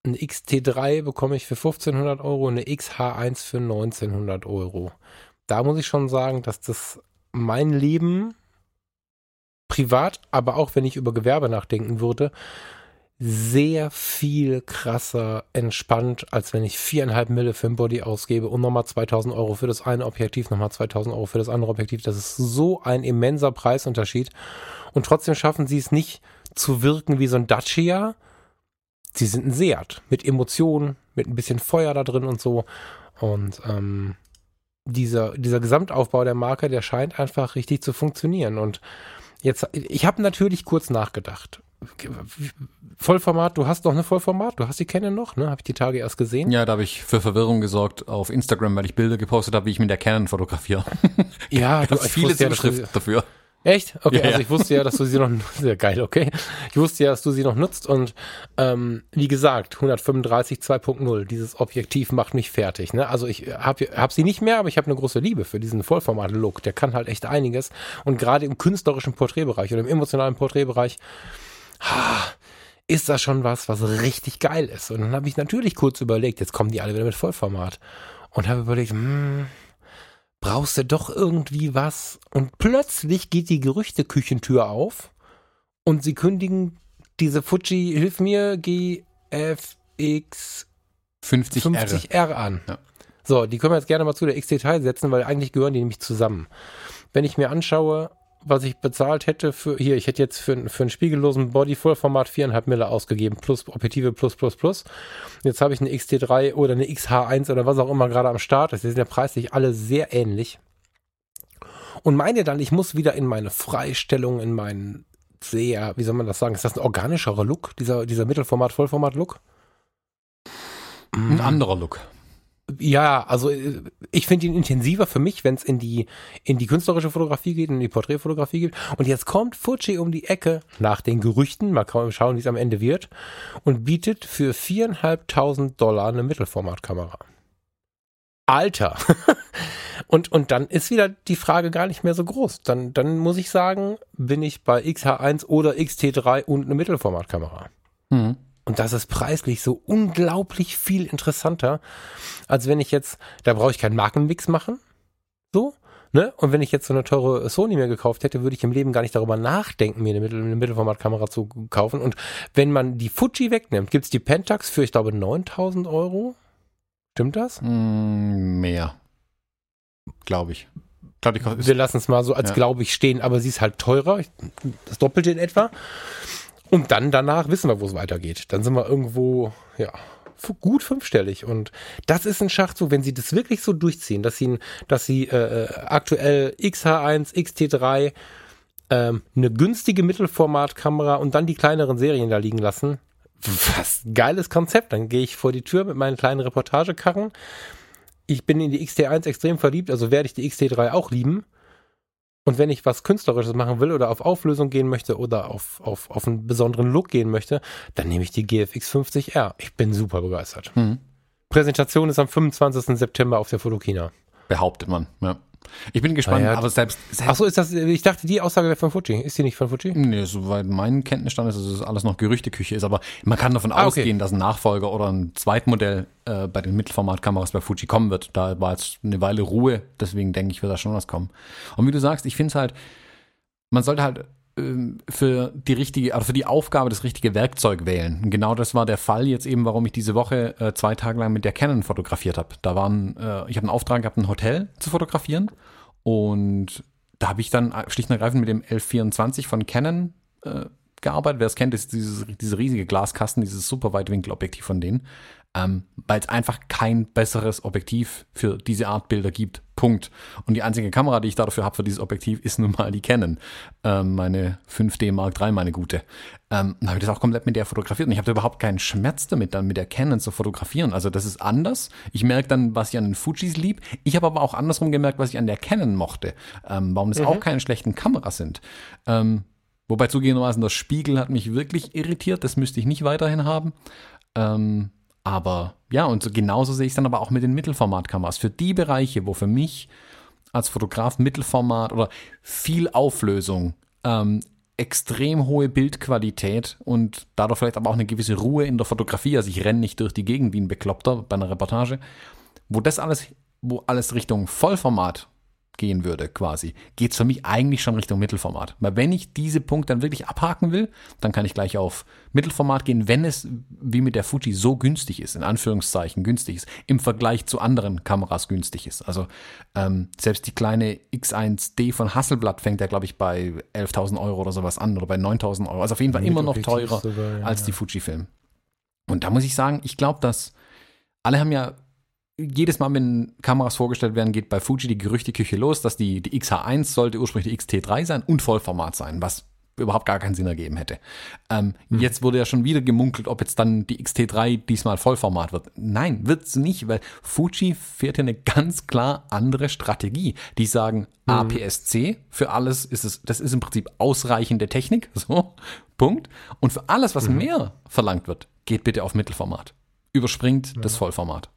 Speaker 2: ein XT3 bekomme ich für 1500 Euro, eine XH1 für 1900 Euro. Da muss ich schon sagen, dass das mein Leben privat, aber auch wenn ich über Gewerbe nachdenken würde, sehr viel krasser entspannt, als wenn ich viereinhalb Mille für ein Body ausgebe und nochmal 2000 Euro für das eine Objektiv, nochmal 2000 Euro für das andere Objektiv. Das ist so ein immenser Preisunterschied. Und trotzdem schaffen sie es nicht zu wirken wie so ein Dacia. Sie sind ein Seat mit Emotionen, mit ein bisschen Feuer da drin und so. Und ähm, dieser, dieser Gesamtaufbau der Marke, der scheint einfach richtig zu funktionieren. Und jetzt, ich habe natürlich kurz nachgedacht. Vollformat, du hast noch eine Vollformat, du hast die Canon noch, ne? Habe ich die Tage erst gesehen.
Speaker 1: Ja, da habe ich für Verwirrung gesorgt auf Instagram, weil ich Bilder gepostet habe, wie ich mit der Canon fotografiere.
Speaker 2: Ja, du, ich
Speaker 1: viele
Speaker 2: wusste ja,
Speaker 1: Zuschriften dafür.
Speaker 2: Echt? Okay,
Speaker 1: Ja,
Speaker 2: also
Speaker 1: ja.
Speaker 2: ich wusste ja, dass du sie noch, sehr geil, okay. Ich wusste ja, dass du sie noch nutzt und ähm, wie gesagt, 135 2.0, dieses Objektiv macht mich fertig. Ne? Also ich habe hab sie nicht mehr, aber ich habe eine große Liebe für diesen Vollformat-Look. Der kann halt echt einiges und gerade im künstlerischen Porträtbereich oder im emotionalen Porträtbereich ha, ist das schon was, was richtig geil ist. Und dann habe ich natürlich kurz überlegt, jetzt kommen die alle wieder mit Vollformat und habe überlegt, hm, brauchst du doch irgendwie was. Und plötzlich geht die Gerüchteküchentür auf und sie kündigen diese Fuji, hilf mir, GFX
Speaker 1: 50, 50
Speaker 2: 50R an.
Speaker 1: Ja.
Speaker 2: So, die können wir jetzt gerne mal zu der XT3 setzen, weil eigentlich gehören die nämlich zusammen. Wenn ich mir anschaue, was ich bezahlt hätte für, hier, ich hätte jetzt für, für einen spiegellosen Body Vollformat 4,5 Mille ausgegeben, plus Objektive plus, plus, plus. Jetzt habe ich eine XT3 oder eine XH1 oder was auch immer gerade am Start. Das sind ja preislich alle sehr ähnlich. Und meine dann, ich muss wieder in meine Freistellung, in meinen sehr, wie soll man das sagen, ist das ein organischerer Look, dieser, dieser Mittelformat, Vollformat-Look?
Speaker 1: Ein anderer Look.
Speaker 2: Ja, also äh, ich finde ihn intensiver für mich, wenn es in die in die künstlerische Fotografie geht, in die Porträtfotografie geht. Und jetzt kommt Fuji um die Ecke nach den Gerüchten, mal schauen, wie es am Ende wird, und bietet für viereinhalbtausend Dollar eine Mittelformatkamera. Alter! Und, und dann ist wieder die Frage gar nicht mehr so groß. Dann, dann muss ich sagen, bin ich bei XH1 oder XT3 und eine Mittelformatkamera.
Speaker 1: Mhm.
Speaker 2: Und das ist preislich so unglaublich viel interessanter, als wenn ich jetzt, da brauche ich keinen Markenmix machen. So. Ne? Und wenn ich jetzt so eine teure Sony mir gekauft hätte, würde ich im Leben gar nicht darüber nachdenken, mir eine, Mittel, eine Mittelformatkamera zu kaufen. Und wenn man die Fuji wegnimmt, gibt's die Pentax für, ich glaube, 9000 Euro. Stimmt das?
Speaker 1: Mm, mehr. Glaube ich. Glaube ich,
Speaker 2: Wir lassen es mal so als
Speaker 1: Ja.
Speaker 2: glaube ich stehen, aber sie ist halt teurer, das Doppelte in etwa. Und dann danach wissen wir, wo es weitergeht. Dann sind wir irgendwo, ja, gut fünfstellig. Und das ist ein Schachzug, wenn sie das wirklich so durchziehen, dass sie, dass sie äh, äh, aktuell XH1, XT3, ähm, eine günstige Mittelformatkamera und dann die kleineren Serien da liegen lassen. Was geiles Konzept. Dann gehe ich vor die Tür mit meinen kleinen Reportagekarren. Ich bin in die XT1 extrem verliebt, also werde ich die XT3 auch lieben. Und wenn ich was Künstlerisches machen will oder auf Auflösung gehen möchte oder auf, auf, auf einen besonderen Look gehen möchte, dann nehme ich die GFX 50R. Ich bin super begeistert.
Speaker 1: Mhm.
Speaker 2: Präsentation ist am 25. September auf der Fotokina.
Speaker 1: Behauptet man. Ja. Ich bin gespannt,
Speaker 2: ja.
Speaker 1: aber selbst, selbst
Speaker 2: Ach so, ist das, ich dachte, die Aussage wäre von Fuji. Ist die nicht von Fuji?
Speaker 1: Nee, soweit mein Kenntnisstand ist, dass es alles noch Gerüchteküche ist, aber man kann davon
Speaker 2: Ah, okay.
Speaker 1: ausgehen, dass ein Nachfolger oder ein Zweitmodell äh, bei den Mittelformatkameras bei Fuji kommen wird. Da war jetzt eine Weile Ruhe, deswegen denke ich, wird da schon was kommen. Und wie du sagst, ich finde es halt, man sollte halt für die richtige, also für die Aufgabe das richtige Werkzeug wählen. Genau das war der Fall jetzt eben, warum ich diese Woche äh, zwei Tage lang mit der Canon fotografiert habe. Da waren, äh, ich habe einen Auftrag gehabt, ein Hotel zu fotografieren und da habe ich dann schlicht und ergreifend mit dem L24 von Canon äh, gearbeitet. Wer es kennt, ist dieses, diese riesige Glaskasten, dieses super Weitwinkelobjektiv von denen, ähm, weil es einfach kein besseres Objektiv für diese Art Bilder gibt. Punkt. Und die einzige Kamera, die ich dafür habe für dieses Objektiv, ist nun mal die Canon. Ähm, meine 5D Mark III, meine gute. Ähm, dann habe ich das auch komplett mit der fotografiert und ich habe überhaupt keinen Schmerz damit, dann mit der Canon zu fotografieren. Also das ist anders. Ich merke dann, was ich an den Fujis lieb. Ich habe aber auch andersrum gemerkt, was ich an der Canon mochte. Ähm, warum das auch keine schlechten Kameras sind. Ähm, wobei zugegebenermaßen der Spiegel hat mich wirklich irritiert. Das müsste ich nicht weiterhin haben. Ähm, aber ja, und so genauso sehe ich es dann aber auch mit den Mittelformatkameras. Für die Bereiche, wo für mich als Fotograf Mittelformat oder viel Auflösung, ähm, extrem hohe Bildqualität und dadurch vielleicht aber auch eine gewisse Ruhe in der Fotografie, also ich renne nicht durch die Gegend wie ein Bekloppter bei einer Reportage, wo das alles, wo alles Richtung Vollformat gehen würde, quasi, geht es für mich eigentlich schon Richtung Mittelformat. Weil wenn ich diese Punkte dann wirklich abhaken will, dann kann ich gleich auf Mittelformat gehen, wenn es wie mit der Fuji so günstig ist, in Anführungszeichen günstig ist, im Vergleich zu anderen Kameras günstig ist. Also ähm, selbst die kleine X1D von Hasselblad fängt ja, glaube ich, bei 11.000 Euro oder sowas an oder bei 9.000 Euro. Also auf jeden Fall immer noch teurer
Speaker 2: sogar, ja,
Speaker 1: als die Fujifilm. Und da muss ich sagen, ich glaube, dass alle haben ja jedes Mal, wenn Kameras vorgestellt werden, geht bei Fuji die Gerüchteküche los, dass die, die XH1 sollte ursprünglich die XT3 sein und Vollformat sein, was überhaupt gar keinen Sinn ergeben hätte. Ähm, Jetzt wurde ja schon wieder gemunkelt, ob jetzt dann die XT3 diesmal Vollformat wird. Nein, wird's nicht, weil Fuji fährt hier eine ganz klar andere Strategie. Die sagen APS-C, für alles ist es, das ist im Prinzip ausreichende Technik, so, Punkt. Und für alles, was mehr verlangt wird, geht bitte auf Mittelformat. Überspringt das Vollformat.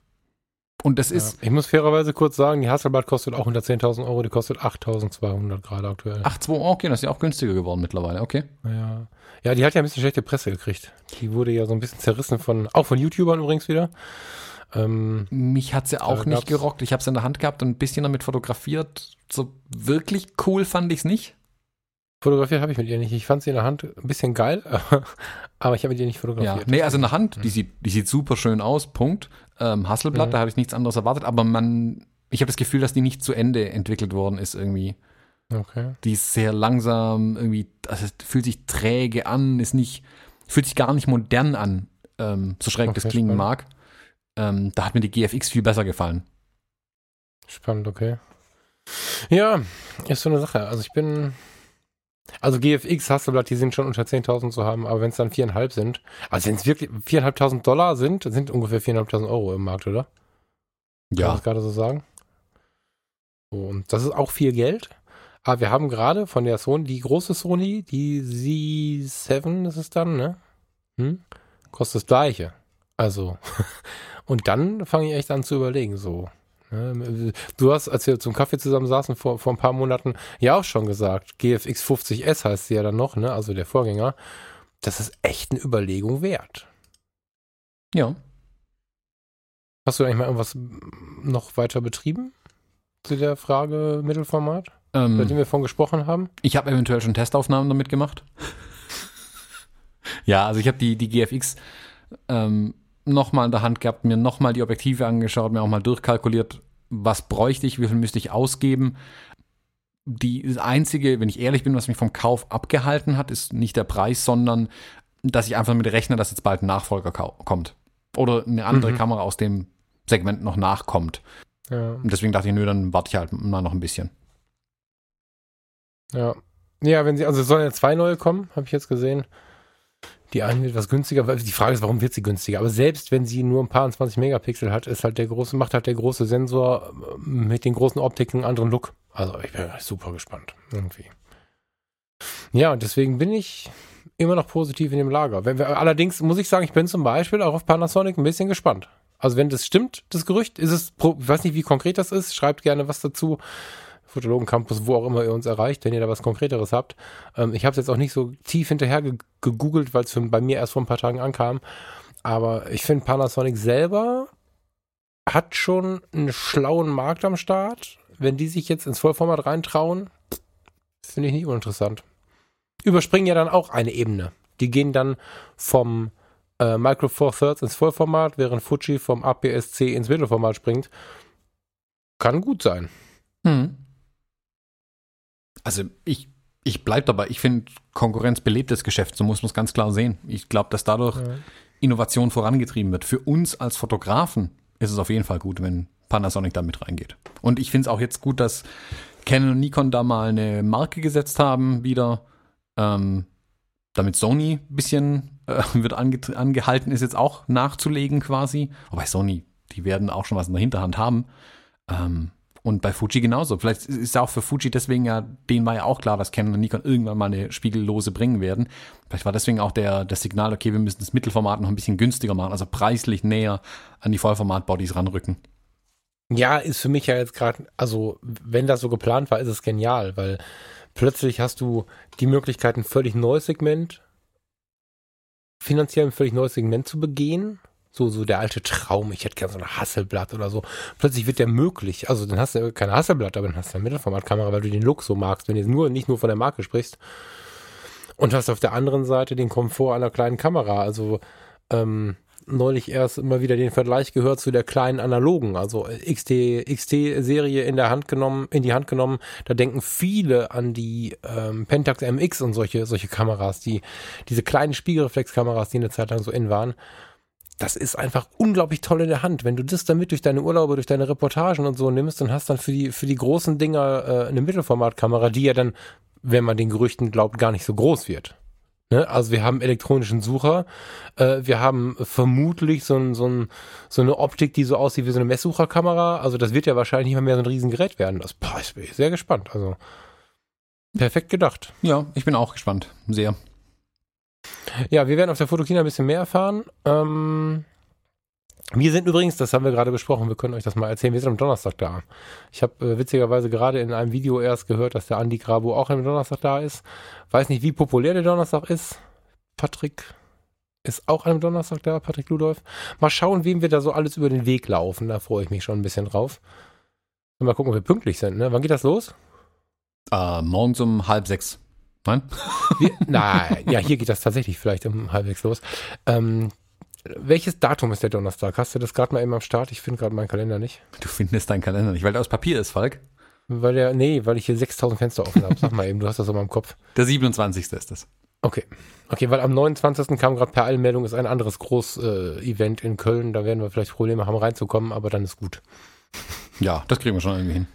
Speaker 1: Und das ist,
Speaker 2: Ich muss fairerweise kurz sagen, die Hasselblad kostet auch unter 10.000 Euro, die kostet 8.200 gerade aktuell.
Speaker 1: Ach, 2 okay, das ist ja auch günstiger geworden mittlerweile, okay.
Speaker 2: Ja. ja, die hat ja ein bisschen schlechte Presse gekriegt. Die wurde ja so ein bisschen zerrissen von, auch von YouTubern übrigens wieder. Ähm,
Speaker 1: Mich hat sie auch
Speaker 2: Da
Speaker 1: nicht gerockt. Ich habe sie in der Hand gehabt und ein bisschen damit fotografiert. So wirklich cool fand ich es nicht.
Speaker 2: Fotografiert habe ich mit ihr nicht. Ich fand sie in der Hand ein bisschen geil, aber ich habe mit ihr nicht
Speaker 1: Ja,
Speaker 2: fotografiert.
Speaker 1: nee, also in der Hand, die sieht, die sieht super schön aus, Punkt. Ähm, Hasselblatt,
Speaker 2: Mhm.
Speaker 1: da habe ich nichts anderes erwartet, aber man, ich habe das Gefühl, dass die nicht zu Ende entwickelt worden ist irgendwie.
Speaker 2: Okay.
Speaker 1: Die ist sehr langsam, irgendwie, also fühlt sich träge an, ist nicht, fühlt sich gar nicht modern an, ähm, so schräg das
Speaker 2: Okay,
Speaker 1: klingen
Speaker 2: spannend.
Speaker 1: mag. Ähm, da hat mir die GFX viel besser gefallen.
Speaker 2: Spannend, okay. Ja, ist so eine Sache. Also ich bin. Also GFX, Hasselblatt, die sind schon unter 10.000 zu haben, aber wenn es dann viereinhalb sind, also wenn es wirklich 4.500 Dollar sind, sind ungefähr 4.500 Euro im Markt, oder? Kann man das gerade so sagen? Und das ist auch viel Geld. Aber wir haben gerade von der Sony, die große Sony, die Z7 ist es dann, ne? Hm? Kostet das gleiche. Also, und dann fange ich echt an zu überlegen, so? Du hast, als wir zum Kaffee zusammen saßen vor, vor ein paar Monaten, ja auch schon gesagt, GFX 50S heißt sie ja dann noch, ne? also der Vorgänger. Das ist echt eine Überlegung wert.
Speaker 1: Ja.
Speaker 2: Hast du eigentlich mal irgendwas noch weiter betrieben zu der Frage Mittelformat,
Speaker 1: Ähm,
Speaker 2: seitdem wir von gesprochen haben?
Speaker 1: Ich habe eventuell schon Testaufnahmen damit gemacht. ja, also ich habe die, die GFX ähm, nochmal in der Hand gehabt, mir nochmal die Objektive angeschaut, mir auch mal durchkalkuliert, was bräuchte ich, wie viel müsste ich ausgeben. Die, das Einzige, wenn ich ehrlich bin, was mich vom Kauf abgehalten hat, ist nicht der Preis, sondern dass ich einfach damit rechne, dass jetzt bald ein Nachfolger kommt. Oder eine andere
Speaker 2: Mhm.
Speaker 1: Kamera aus dem Segment noch nachkommt.
Speaker 2: Ja.
Speaker 1: Und deswegen dachte ich, nö, dann warte ich halt mal noch ein bisschen.
Speaker 2: Ja. Ja, wenn sie, also es sollen ja zwei neue kommen, habe ich jetzt gesehen. Die eine wird etwas günstiger, weil die Frage ist, warum wird sie günstiger? Aber selbst wenn sie nur ein paar und 20 Megapixel hat, ist halt der große, macht halt der große Sensor äh, mit den großen Optiken einen anderen Look. Also ich bin super gespannt. Irgendwie. Ja, und deswegen bin ich immer noch positiv in dem Lager. Wir, allerdings muss ich sagen, ich bin zum Beispiel auch auf Panasonic ein bisschen gespannt. Also wenn das stimmt, das Gerücht, ist es, ich weiß nicht, wie konkret das ist, schreibt gerne was dazu. Fotologen Campus, wo auch immer ihr uns erreicht, wenn ihr da was Konkreteres habt. Ähm, ich habe es jetzt auch nicht so tief hinterher ge gegoogelt, weil es bei mir erst vor ein paar Tagen ankam. Aber ich finde, Panasonic selber hat schon einen schlauen Markt am Start. Wenn die sich jetzt ins Vollformat reintrauen, finde ich nicht uninteressant. Überspringen ja dann auch eine Ebene. Die gehen dann vom äh, Micro Four Thirds ins Vollformat, während Fuji vom APS-C ins Mittelformat springt. Kann gut sein.
Speaker 1: Hm. Also ich, ich bleib dabei. Ich finde, Konkurrenz belebt das Geschäft, so muss man es ganz klar sehen. Ich glaube, dass dadurch Innovation vorangetrieben wird. Für uns als Fotografen ist es auf jeden Fall gut, wenn Panasonic da mit reingeht. Und ich finde es auch jetzt gut, dass Canon und Nikon da mal eine Marke gesetzt haben, wieder. Ähm, damit Sony ein bisschen äh, wird ange angehalten ist, jetzt auch nachzulegen quasi. Wobei Sony, die werden auch schon was in der Hinterhand haben. Ähm, und bei Fuji genauso. Vielleicht ist auch für Fuji deswegen ja, denen war ja auch klar, dass Canon und Nikon irgendwann mal eine Spiegellose bringen werden. Vielleicht war deswegen auch der, das Signal, okay, wir müssen das Mittelformat noch ein bisschen günstiger machen, also preislich näher an die Vollformat-Bodies ranrücken.
Speaker 2: Ja, ist für mich ja jetzt gerade, also wenn das so geplant war, ist es genial, weil plötzlich hast du die Möglichkeit, ein völlig neues Segment, finanziell ein völlig neues Segment zu begehen. So, so der alte Traum, ich hätte gerne so eine Hasselblatt oder so. Plötzlich wird der möglich. Also dann hast du keine Hasselblatt, aber dann hast du eine Mittelformatkamera, weil du den Look so magst, wenn du nur, nicht nur von der Marke sprichst. Und hast auf der anderen Seite den Komfort einer kleinen Kamera. Also ähm, neulich erst immer wieder den Vergleich gehört zu der kleinen analogen, also XT XT Serie in der Hand genommen, in die Hand genommen. Da denken viele an die ähm, Pentax MX und solche solche Kameras, die diese kleinen Spiegelreflexkameras, die eine Zeit lang so in waren. Das ist einfach unglaublich toll in der Hand. Wenn du das damit durch deine Urlaube, durch deine Reportagen und so nimmst und hast dann für die für die großen Dinger äh, eine Mittelformatkamera, die ja dann, wenn man den Gerüchten glaubt, gar nicht so groß wird. Ne? Also wir haben elektronischen Sucher, äh, wir haben vermutlich so, ein, so, ein, so eine Optik, die so aussieht wie so eine Messsucherkamera. Also das wird ja wahrscheinlich nicht mal mehr so ein Riesengerät werden. Das boah, ich bin sehr gespannt. Also perfekt gedacht.
Speaker 1: Ja, ich bin auch gespannt. Sehr.
Speaker 2: Ja, wir werden auf der Fotokina ein bisschen mehr erfahren. Ähm, wir sind übrigens, das haben wir gerade besprochen, wir können euch das mal erzählen, wir sind am Donnerstag da. Ich habe äh, witzigerweise gerade in einem Video erst gehört, dass der Andi Grabo auch am Donnerstag da ist. Weiß nicht, wie populär der Donnerstag ist. Patrick ist auch am Donnerstag da, Patrick Ludolf. Mal schauen, wem wir da so alles über den Weg laufen. Da freue ich mich schon ein bisschen drauf. Mal gucken, ob wir pünktlich sind. Ne? Wann geht das los?
Speaker 1: Äh, morgens um halb sechs. Nein?
Speaker 2: Wir, nein, ja, hier geht das tatsächlich vielleicht um halbwegs los. Ähm, welches Datum ist der Donnerstag? Hast du das gerade mal eben am Start? Ich finde gerade meinen Kalender nicht.
Speaker 1: Du findest deinen Kalender nicht, weil der aus Papier ist, Falk.
Speaker 2: Weil der, nee, weil ich hier 6000 Fenster offen habe. Sag mal eben, du hast das so mal im Kopf.
Speaker 1: Der 27. ist das.
Speaker 2: Okay. Okay, weil am 29. kam gerade per Allmeldung, ist ein anderes Groß-Event in Köln. Da werden wir vielleicht Probleme haben, reinzukommen, aber dann ist gut.
Speaker 1: Ja, das kriegen wir schon irgendwie hin.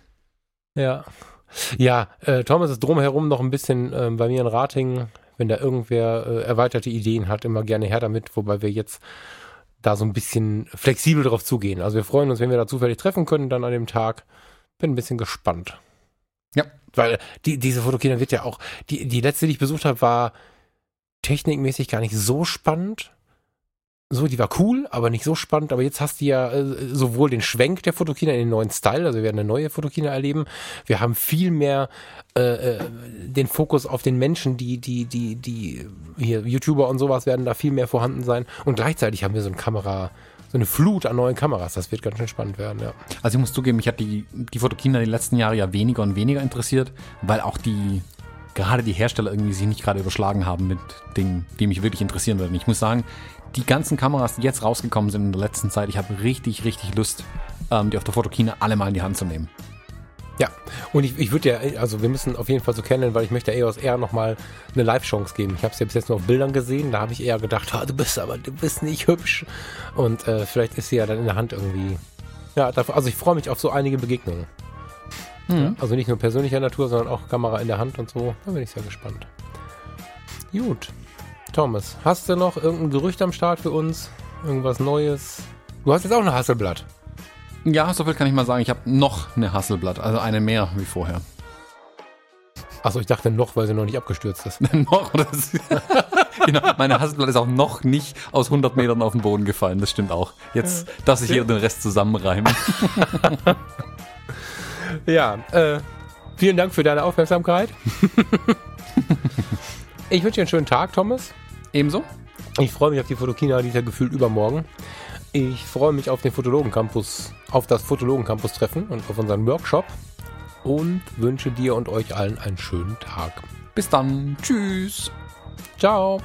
Speaker 2: Ja. Ja, äh, Thomas ist drumherum noch ein bisschen äh, bei mir in Rating, wenn da irgendwer äh, erweiterte Ideen hat, immer gerne her damit, wobei wir jetzt da so ein bisschen flexibel drauf zugehen. Also wir freuen uns, wenn wir da zufällig treffen können, dann an dem Tag. Bin ein bisschen gespannt.
Speaker 1: Ja.
Speaker 2: Weil die, diese Fotokina wird ja auch, die, die letzte, die ich besucht habe, war technikmäßig gar nicht so spannend, so, die war cool, aber nicht so spannend. Aber jetzt hast du ja äh, sowohl den Schwenk der Fotokina in den neuen Style, also wir werden eine neue Fotokina erleben. Wir haben viel mehr äh, äh, den Fokus auf den Menschen, die, die, die, die hier YouTuber und sowas werden da viel mehr vorhanden sein. Und gleichzeitig haben wir so eine Kamera, so eine Flut an neuen Kameras. Das wird ganz schön spannend werden, ja.
Speaker 1: Also ich muss zugeben, ich hat die, die Fotokina die letzten Jahre ja weniger und weniger interessiert, weil auch die, gerade die Hersteller irgendwie sich nicht gerade überschlagen haben mit Dingen, die mich wirklich interessieren würden. Ich muss sagen, die ganzen Kameras, die jetzt rausgekommen sind in der letzten Zeit, ich habe richtig, richtig Lust, ähm, die auf der Fotokina alle mal in die Hand zu nehmen.
Speaker 2: Ja, und ich, ich würde ja, also wir müssen auf jeden Fall so kennen, weil ich möchte EOS R nochmal eine Live-Chance geben. Ich habe es ja bis jetzt nur auf Bildern gesehen, da habe ich eher gedacht, ah, du bist aber, du bist nicht hübsch. Und äh, vielleicht ist sie ja dann in der Hand irgendwie. Ja, dafür, also ich freue mich auf so einige Begegnungen.
Speaker 1: Mhm.
Speaker 2: Ja, also nicht nur persönlicher Natur, sondern auch Kamera in der Hand und so. Da bin ich sehr gespannt. Gut. Thomas, hast du noch irgendein Gerücht am Start für uns? Irgendwas Neues? Du hast jetzt auch eine Hasselblatt.
Speaker 1: Ja, so viel kann ich mal sagen. Ich habe noch eine Hasselblatt, also eine mehr wie vorher.
Speaker 2: Achso, ich dachte noch, weil sie noch nicht abgestürzt ist.
Speaker 1: noch? Genau, meine Hasselblatt ist auch noch nicht aus 100 Metern auf den Boden gefallen. Das stimmt auch. Jetzt darf ich hier den Rest zusammenreimen.
Speaker 2: Ja, äh, vielen Dank für deine Aufmerksamkeit. ich wünsche dir einen schönen Tag, Thomas.
Speaker 1: Ebenso.
Speaker 2: Ich freue mich auf die Fotokina, die ist ja gefühlt übermorgen. Ich freue mich auf den Fotologen Campus, auf das Fotologen Campus Treffen und auf unseren Workshop und wünsche dir und euch allen einen schönen Tag.
Speaker 1: Bis dann. Tschüss.
Speaker 2: Ciao.